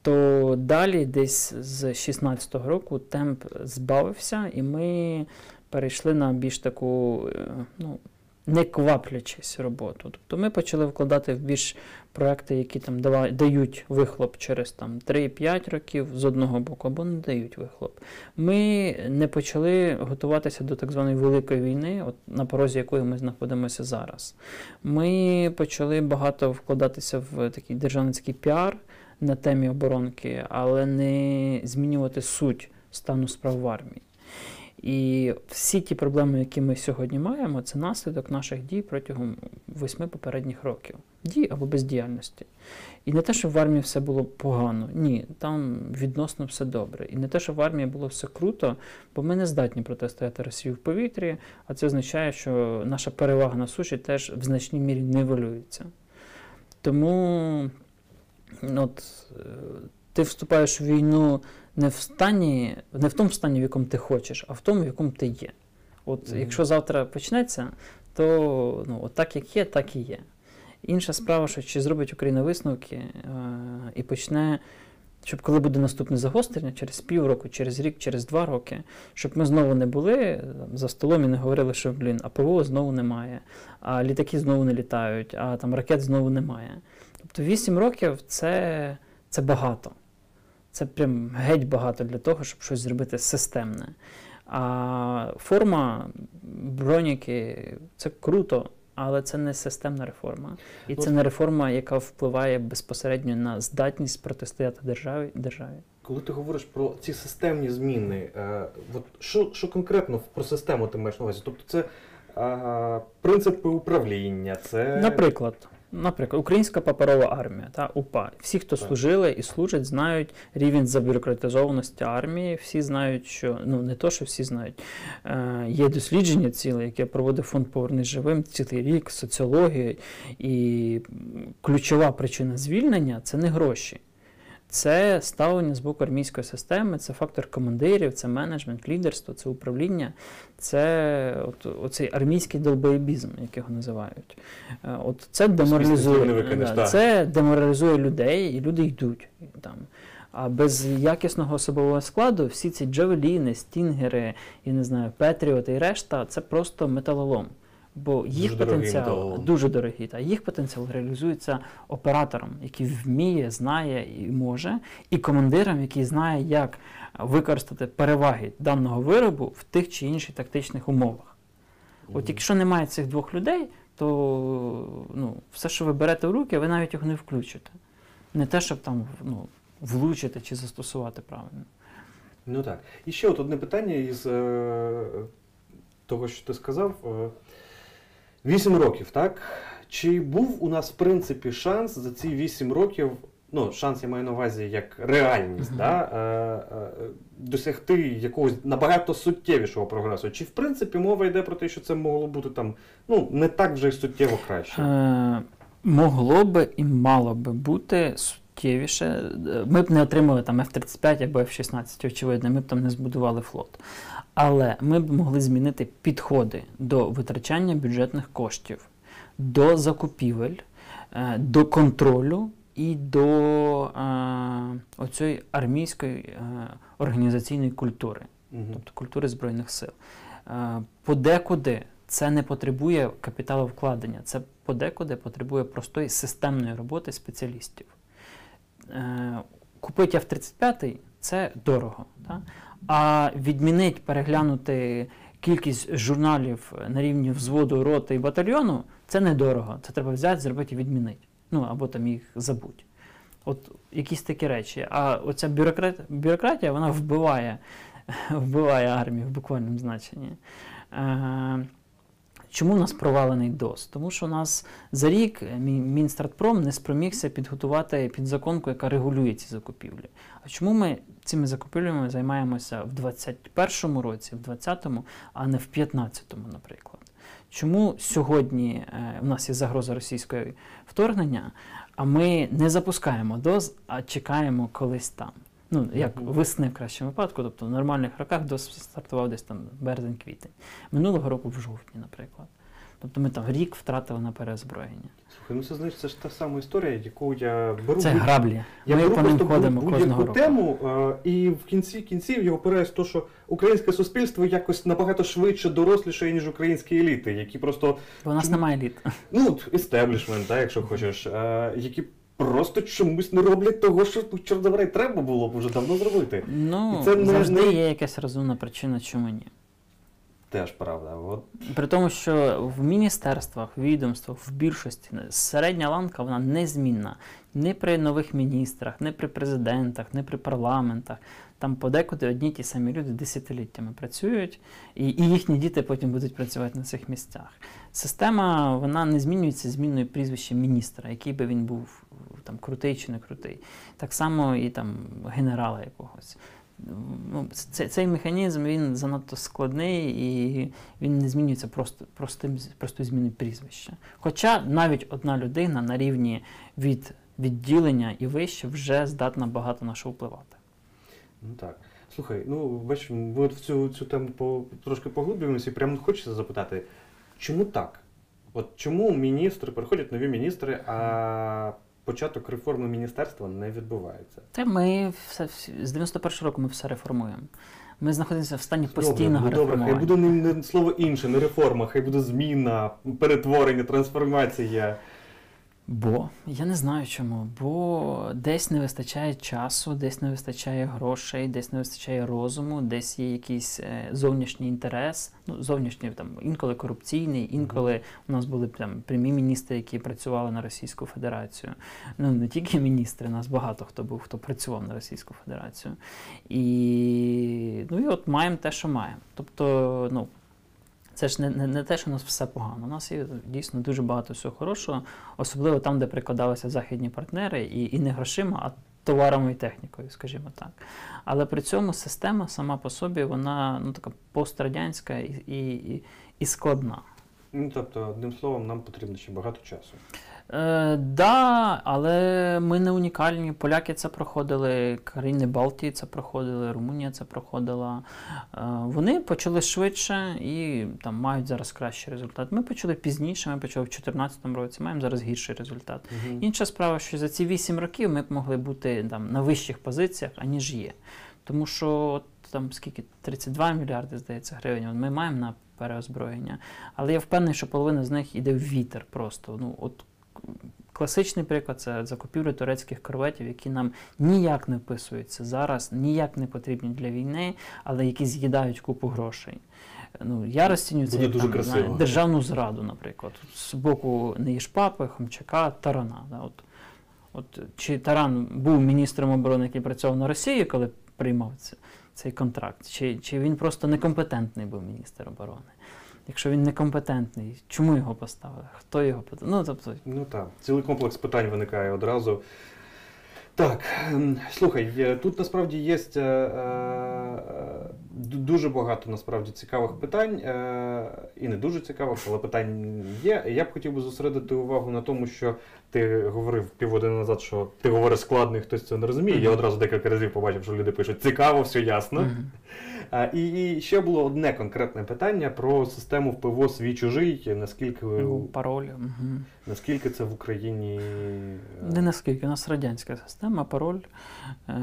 то далі, десь з 16-го року, темп збавився, і ми перейшли на більш таку, е, ну, не кваплячись роботу. Тобто ми почали вкладати в більш проекти, які там дають вихлоп через там 3-5 років з одного боку, або не дають вихлоп. Ми не почали готуватися до так званої великої війни, от на порозі якої ми знаходимося зараз. Ми почали багато вкладатися в такий державницький піар на темі оборонки, але не змінювати суть стану справ в армії. І всі ті проблеми, які ми сьогодні маємо, це наслідок наших дій протягом восьми попередніх років. Дій або бездіяльності. І не те, що в армії все було погано, ні, там відносно все добре. І не те, що в армії було все круто, бо ми не здатні протистояти Росії в повітрі, а це означає, що наша перевага на суші теж в значній мірі нивелюється. Тому ну, от, е, ти вступаєш в війну не в стані, не в тому стані, в якому ти хочеш, а в тому, в якому ти є. От Мгм. якщо завтра почнеться, то ну, от так як є, так і є. Інша справа, що чи зробить Україна висновки е, і почне, щоб коли буде наступне загострення, через півроку, через рік, через два роки, щоб ми знову не були е, там, за столом і не говорили, що блін, а ПВО знову немає, а літаки знову не літають, а там ракет знову немає. Тобто 8 років це, це багато. Це прям геть багато для того, щоб щось зробити системне. А форма, броніки це круто, але це не системна реформа. І це не реформа, яка впливає безпосередньо на здатність протистояти державі. державі. Коли ти говориш про ці системні зміни, е, от що, що конкретно про систему ти маєш на увазі? Тобто це е, принципи управління, це Наприклад, наприклад, Українська паперова армія та УПА. Всі, хто Так. служили і служать, знають рівень забюрократизованості армії. Всі знають, що ну не то, що всі знають. Е, є дослідження ціле, яке проводив фонд Повернись живим цілий рік, соціологія, і ключова причина звільнення це не гроші. Це ставлення з боку армійської системи, це фактор командирів, це менеджмент, лідерство, це управління, це от, оцей армійський долбоєбізм, як його називають. Е, От це деморалізує, да, це деморалізує людей, і люди йдуть там. А без якісного особового складу всі ці джавеліни, стінгери, я не знаю, Петріоти і решта це просто металолом. Бо їх Дуже потенціал металолом. дуже дорогий, та їх потенціал реалізується оператором, який вміє, знає і може, і командиром, який знає, як використати переваги даного виробу в тих чи інших тактичних умовах. От якщо немає цих двох людей, то ну, все, що ви берете в руки, ви навіть його не включите. Не те, щоб там ну, влучити чи застосувати правильно. Ну так. І ще от одне питання із е, того, що ти сказав. Вісім років, так? Чи був у нас, в принципі, шанс за ці вісім років, ну, шанс я маю на увазі як реальність, да? е, е, досягти якогось набагато суттєвішого прогресу? Чи в принципі мова йде про те, що це могло бути там, ну, не так вже й суттєво краще? Е, могло би і мало би бути суттєвіше. Е, Ми б не отримали там F-35 або F-16, очевидно, ми б там не збудували флот. Але ми б могли змінити підходи до витрачання бюджетних коштів, до закупівель, е, до контролю і до е, оцієї армійської е, організаційної культури Мгм. тобто культури Збройних сил. Е, Подекуди це не потребує капіталовкладення, це подекуди потребує простої системної роботи спеціалістів. Е, Купити F-35 це дорого. Та? А відмінити, переглянути кількість журналів на рівні взводу, роти і батальйону це недорого. Це треба взяти, зробити і відмінити. Ну або там їх забудь. От якісь такі речі. А оця бюрократія, бюрократія вона вбиває, вбиває армію в буквальному значенні. Е, Чому у нас провалений ДОС? Тому що у нас за рік Мі- Мінстратпром не спромігся підготувати підзаконку, яка регулює ці закупівлі. А чому ми цими закупівлями займаємося в 2021 році, в 2020, а не в 2015, наприклад? Чому сьогодні е, у нас є загроза російського вторгнення, а ми не запускаємо ДОЗ, а чекаємо колись там? Ну, як весни в кращому випадку, тобто в нормальних роках стартував десь там березень-квітень. Минулого року в жовтні, наприклад. Тобто ми там рік втратили на переозброєння. Слухай, ну це значить, це ж та сама історія, яку я беру. Це будь- граблі. Я ми беру по ним ходимо кожного року. тему, і в кінці кінців я опираюсь в те, що українське суспільство якось набагато швидше доросліше, ніж українські еліти, які просто, Бо у нас немає літ. ну, естеблішмент, да, якщо хочеш, е, які просто чомусь не роблять того, що ну, чорт треба було б вже давно зробити. Ну, І це не- завжди не- є якась розумна причина, чому ні. теж правда. От При тому, що в міністерствах, відомствах, в більшості середня ланка вона незмінна. Не при нових міністрах, не при президентах, не при парламентах. Там подекуди одні ті самі люди десятиліттями працюють, і, і їхні діти потім будуть працювати на цих місцях. Система вона не змінюється зміною прізвища міністра, який би він був там крутий чи не крутий. Так само і там генерала якогось. Ну, цей, цей механізм він занадто складний і він не змінюється просто простим простою зміною прізвища. Хоча навіть одна людина на рівні від відділення і вище вже здатна багато на що впливати. Ну так. Слухай, ну бачиш, ми от в цю цю тему по, трошки поглиблюємося і прямо хочеться запитати, чому так? От чому міністри, приходять нові міністри, а початок реформи міністерства не відбувається? Та ми все з 91 року ми все реформуємо. Ми знаходимося в стані постійного добре, реформування. Добре, хай буде не, не слово інше, не реформа, хай буде зміна, перетворення, трансформація. Бо я не знаю чому. Бо десь не вистачає часу, десь не вистачає грошей, десь не вистачає розуму, десь є якийсь е, зовнішній інтерес. Ну, зовнішній там інколи корупційний, інколи у нас були там прямі міністри, які працювали на Російську Федерацію. Ну не тільки міністри, нас багато хто був, хто працював на Російську Федерацію. І ну і от маємо те, що маємо. Тобто, ну. Це ж не, не не, те, що у нас все погано. У нас є дійсно дуже багато всього хорошого, особливо там, де прикладалися західні партнери, і і не грошима, а товарами і технікою, скажімо так. Але при цьому система сама по собі вона ну, така пострадянська і, і, і складна. Ну, тобто, одним словом, нам потрібно ще багато часу. Е, да, але ми не унікальні. Поляки це проходили, країни Балтії це проходили, Румунія це проходила. Е, вони почали швидше і там мають зараз кращий результат. Ми почали пізніше, ми почали в 2014 році, маємо зараз гірший результат. Угу. Інша справа, що за ці 8 років ми б могли бути там на вищих позиціях, аніж є. Тому що от, там скільки 32 мільярди, здається, гривень ми маємо на переозброєння. Але я впевнений, що половина з них іде в вітер просто. Ну, от Класичний приклад це закупівля турецьких корветів, які нам ніяк не вписуються зараз, ніяк не потрібні для війни, але які з'їдають купу грошей. Ну, Я розцінюю це як там, знає, державну зраду, наприклад. З боку Неїшпапи, Хомчака, Тарана. Да, от, от, Чи Таран був міністром оборони, який працював на Росії, коли приймав це, цей контракт, чи, чи він просто некомпетентний був міністр оборони? Якщо він некомпетентний, чому його поставили? Хто його поставив? Ну, тобто... ну так, цілий комплекс питань виникає одразу. Так, ем, слухай, тут насправді є е, е, дуже багато насправді цікавих питань, е, і не дуже цікавих, але питань є. Я б хотів би зосередити увагу на тому, що ти говорив півгодини назад, що ти говориш складно, і хтось цього не розуміє. Я одразу декілька разів побачив, що люди пишуть цікаво, все ясно. Мгм. А, І, і ще було одне конкретне питання про систему ВПВО свій чужий. Наскільки, Ну, пароль. Наскільки це в Україні е, Не наскільки, у нас радянська система, пароль. Е,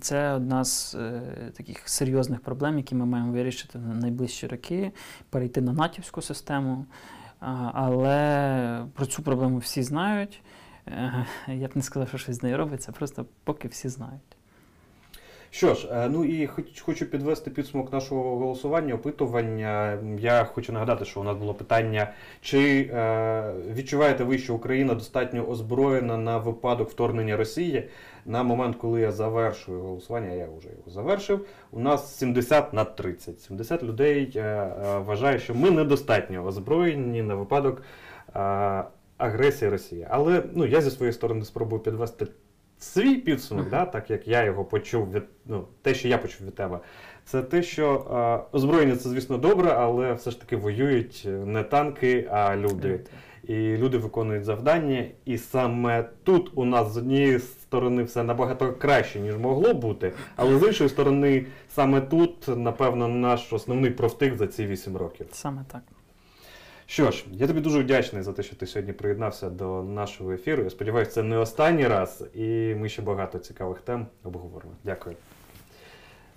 Це одна з е, таких серйозних проблем, які ми маємо вирішити на найближчі роки, перейти на натівську систему. Але про цю проблему всі знають. Я б не сказав, що щось з нею робиться, просто поки всі знають. Що ж, е, ну і хоч- хочу підвести підсумок нашого голосування, опитування. Я хочу нагадати, що у нас було питання, чи е, відчуваєте ви, що Україна достатньо озброєна на випадок вторгнення Росії? На момент, коли я завершую голосування, я вже його завершив. У нас 70 на 30. 70 людей е, вважає, що ми недостатньо озброєні на випадок агресії Росії. Але ну я зі своєї сторони спробую підвести свій підсумок, да, так як я його почув від ну, те, що я почув від тебе, це те, що е, озброєння це, звісно, добре, але все ж таки воюють не танки, а люди. І люди виконують завдання. І саме тут у нас з однієї сторони все набагато краще, ніж могло бути. Але з іншої сторони, саме тут, напевно, наш основний профтик за ці 8 років. Саме так. Що ж, я тобі дуже вдячний за те, що ти сьогодні приєднався до нашого ефіру. Я сподіваюся, це не останній раз, і ми ще багато цікавих тем обговоримо. Дякую.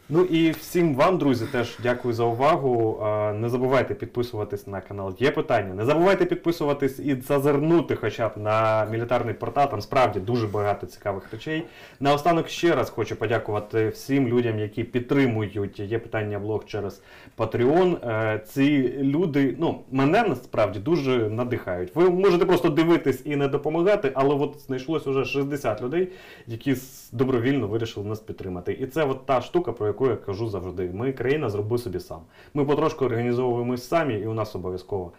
Ну і всім вам, друзі, теж дякую за увагу. Не забувайте підписуватись на канал. Є питання. Не забувайте підписуватись і зазирнути хоча б на мілітарний портал. Там справді дуже багато цікавих речей. Наостанок ще раз хочу подякувати всім людям, які підтримують є питання блог через Patreon. Е, Ці люди, ну мене насправді дуже надихають. Ви можете просто дивитись і не допомагати, але от знайшлось уже 60 людей, які добровільно вирішили нас підтримати. І це от та штука, про яку я кажу завжди. Ми країна зроби собі сам. Ми потрошку організовуємось самі, і у нас обов'язково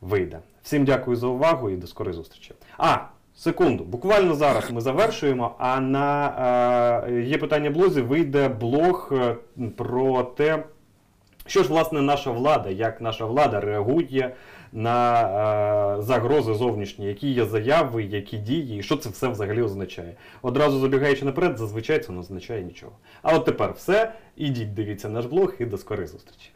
вийде. Всім дякую за увагу і до скорої зустрічі. А, секунду, буквально зараз ми завершуємо. А на е, є питання блозі вийде блог е, про те. Що ж, власне, наша влада, як наша влада реагує на е, загрози зовнішні, які є заяви, які дії, і що це все взагалі означає? Одразу забігаючи наперед, зазвичай це не означає нічого. А от тепер все. Ідіть, дивіться наш блог і до скорих зустрічі.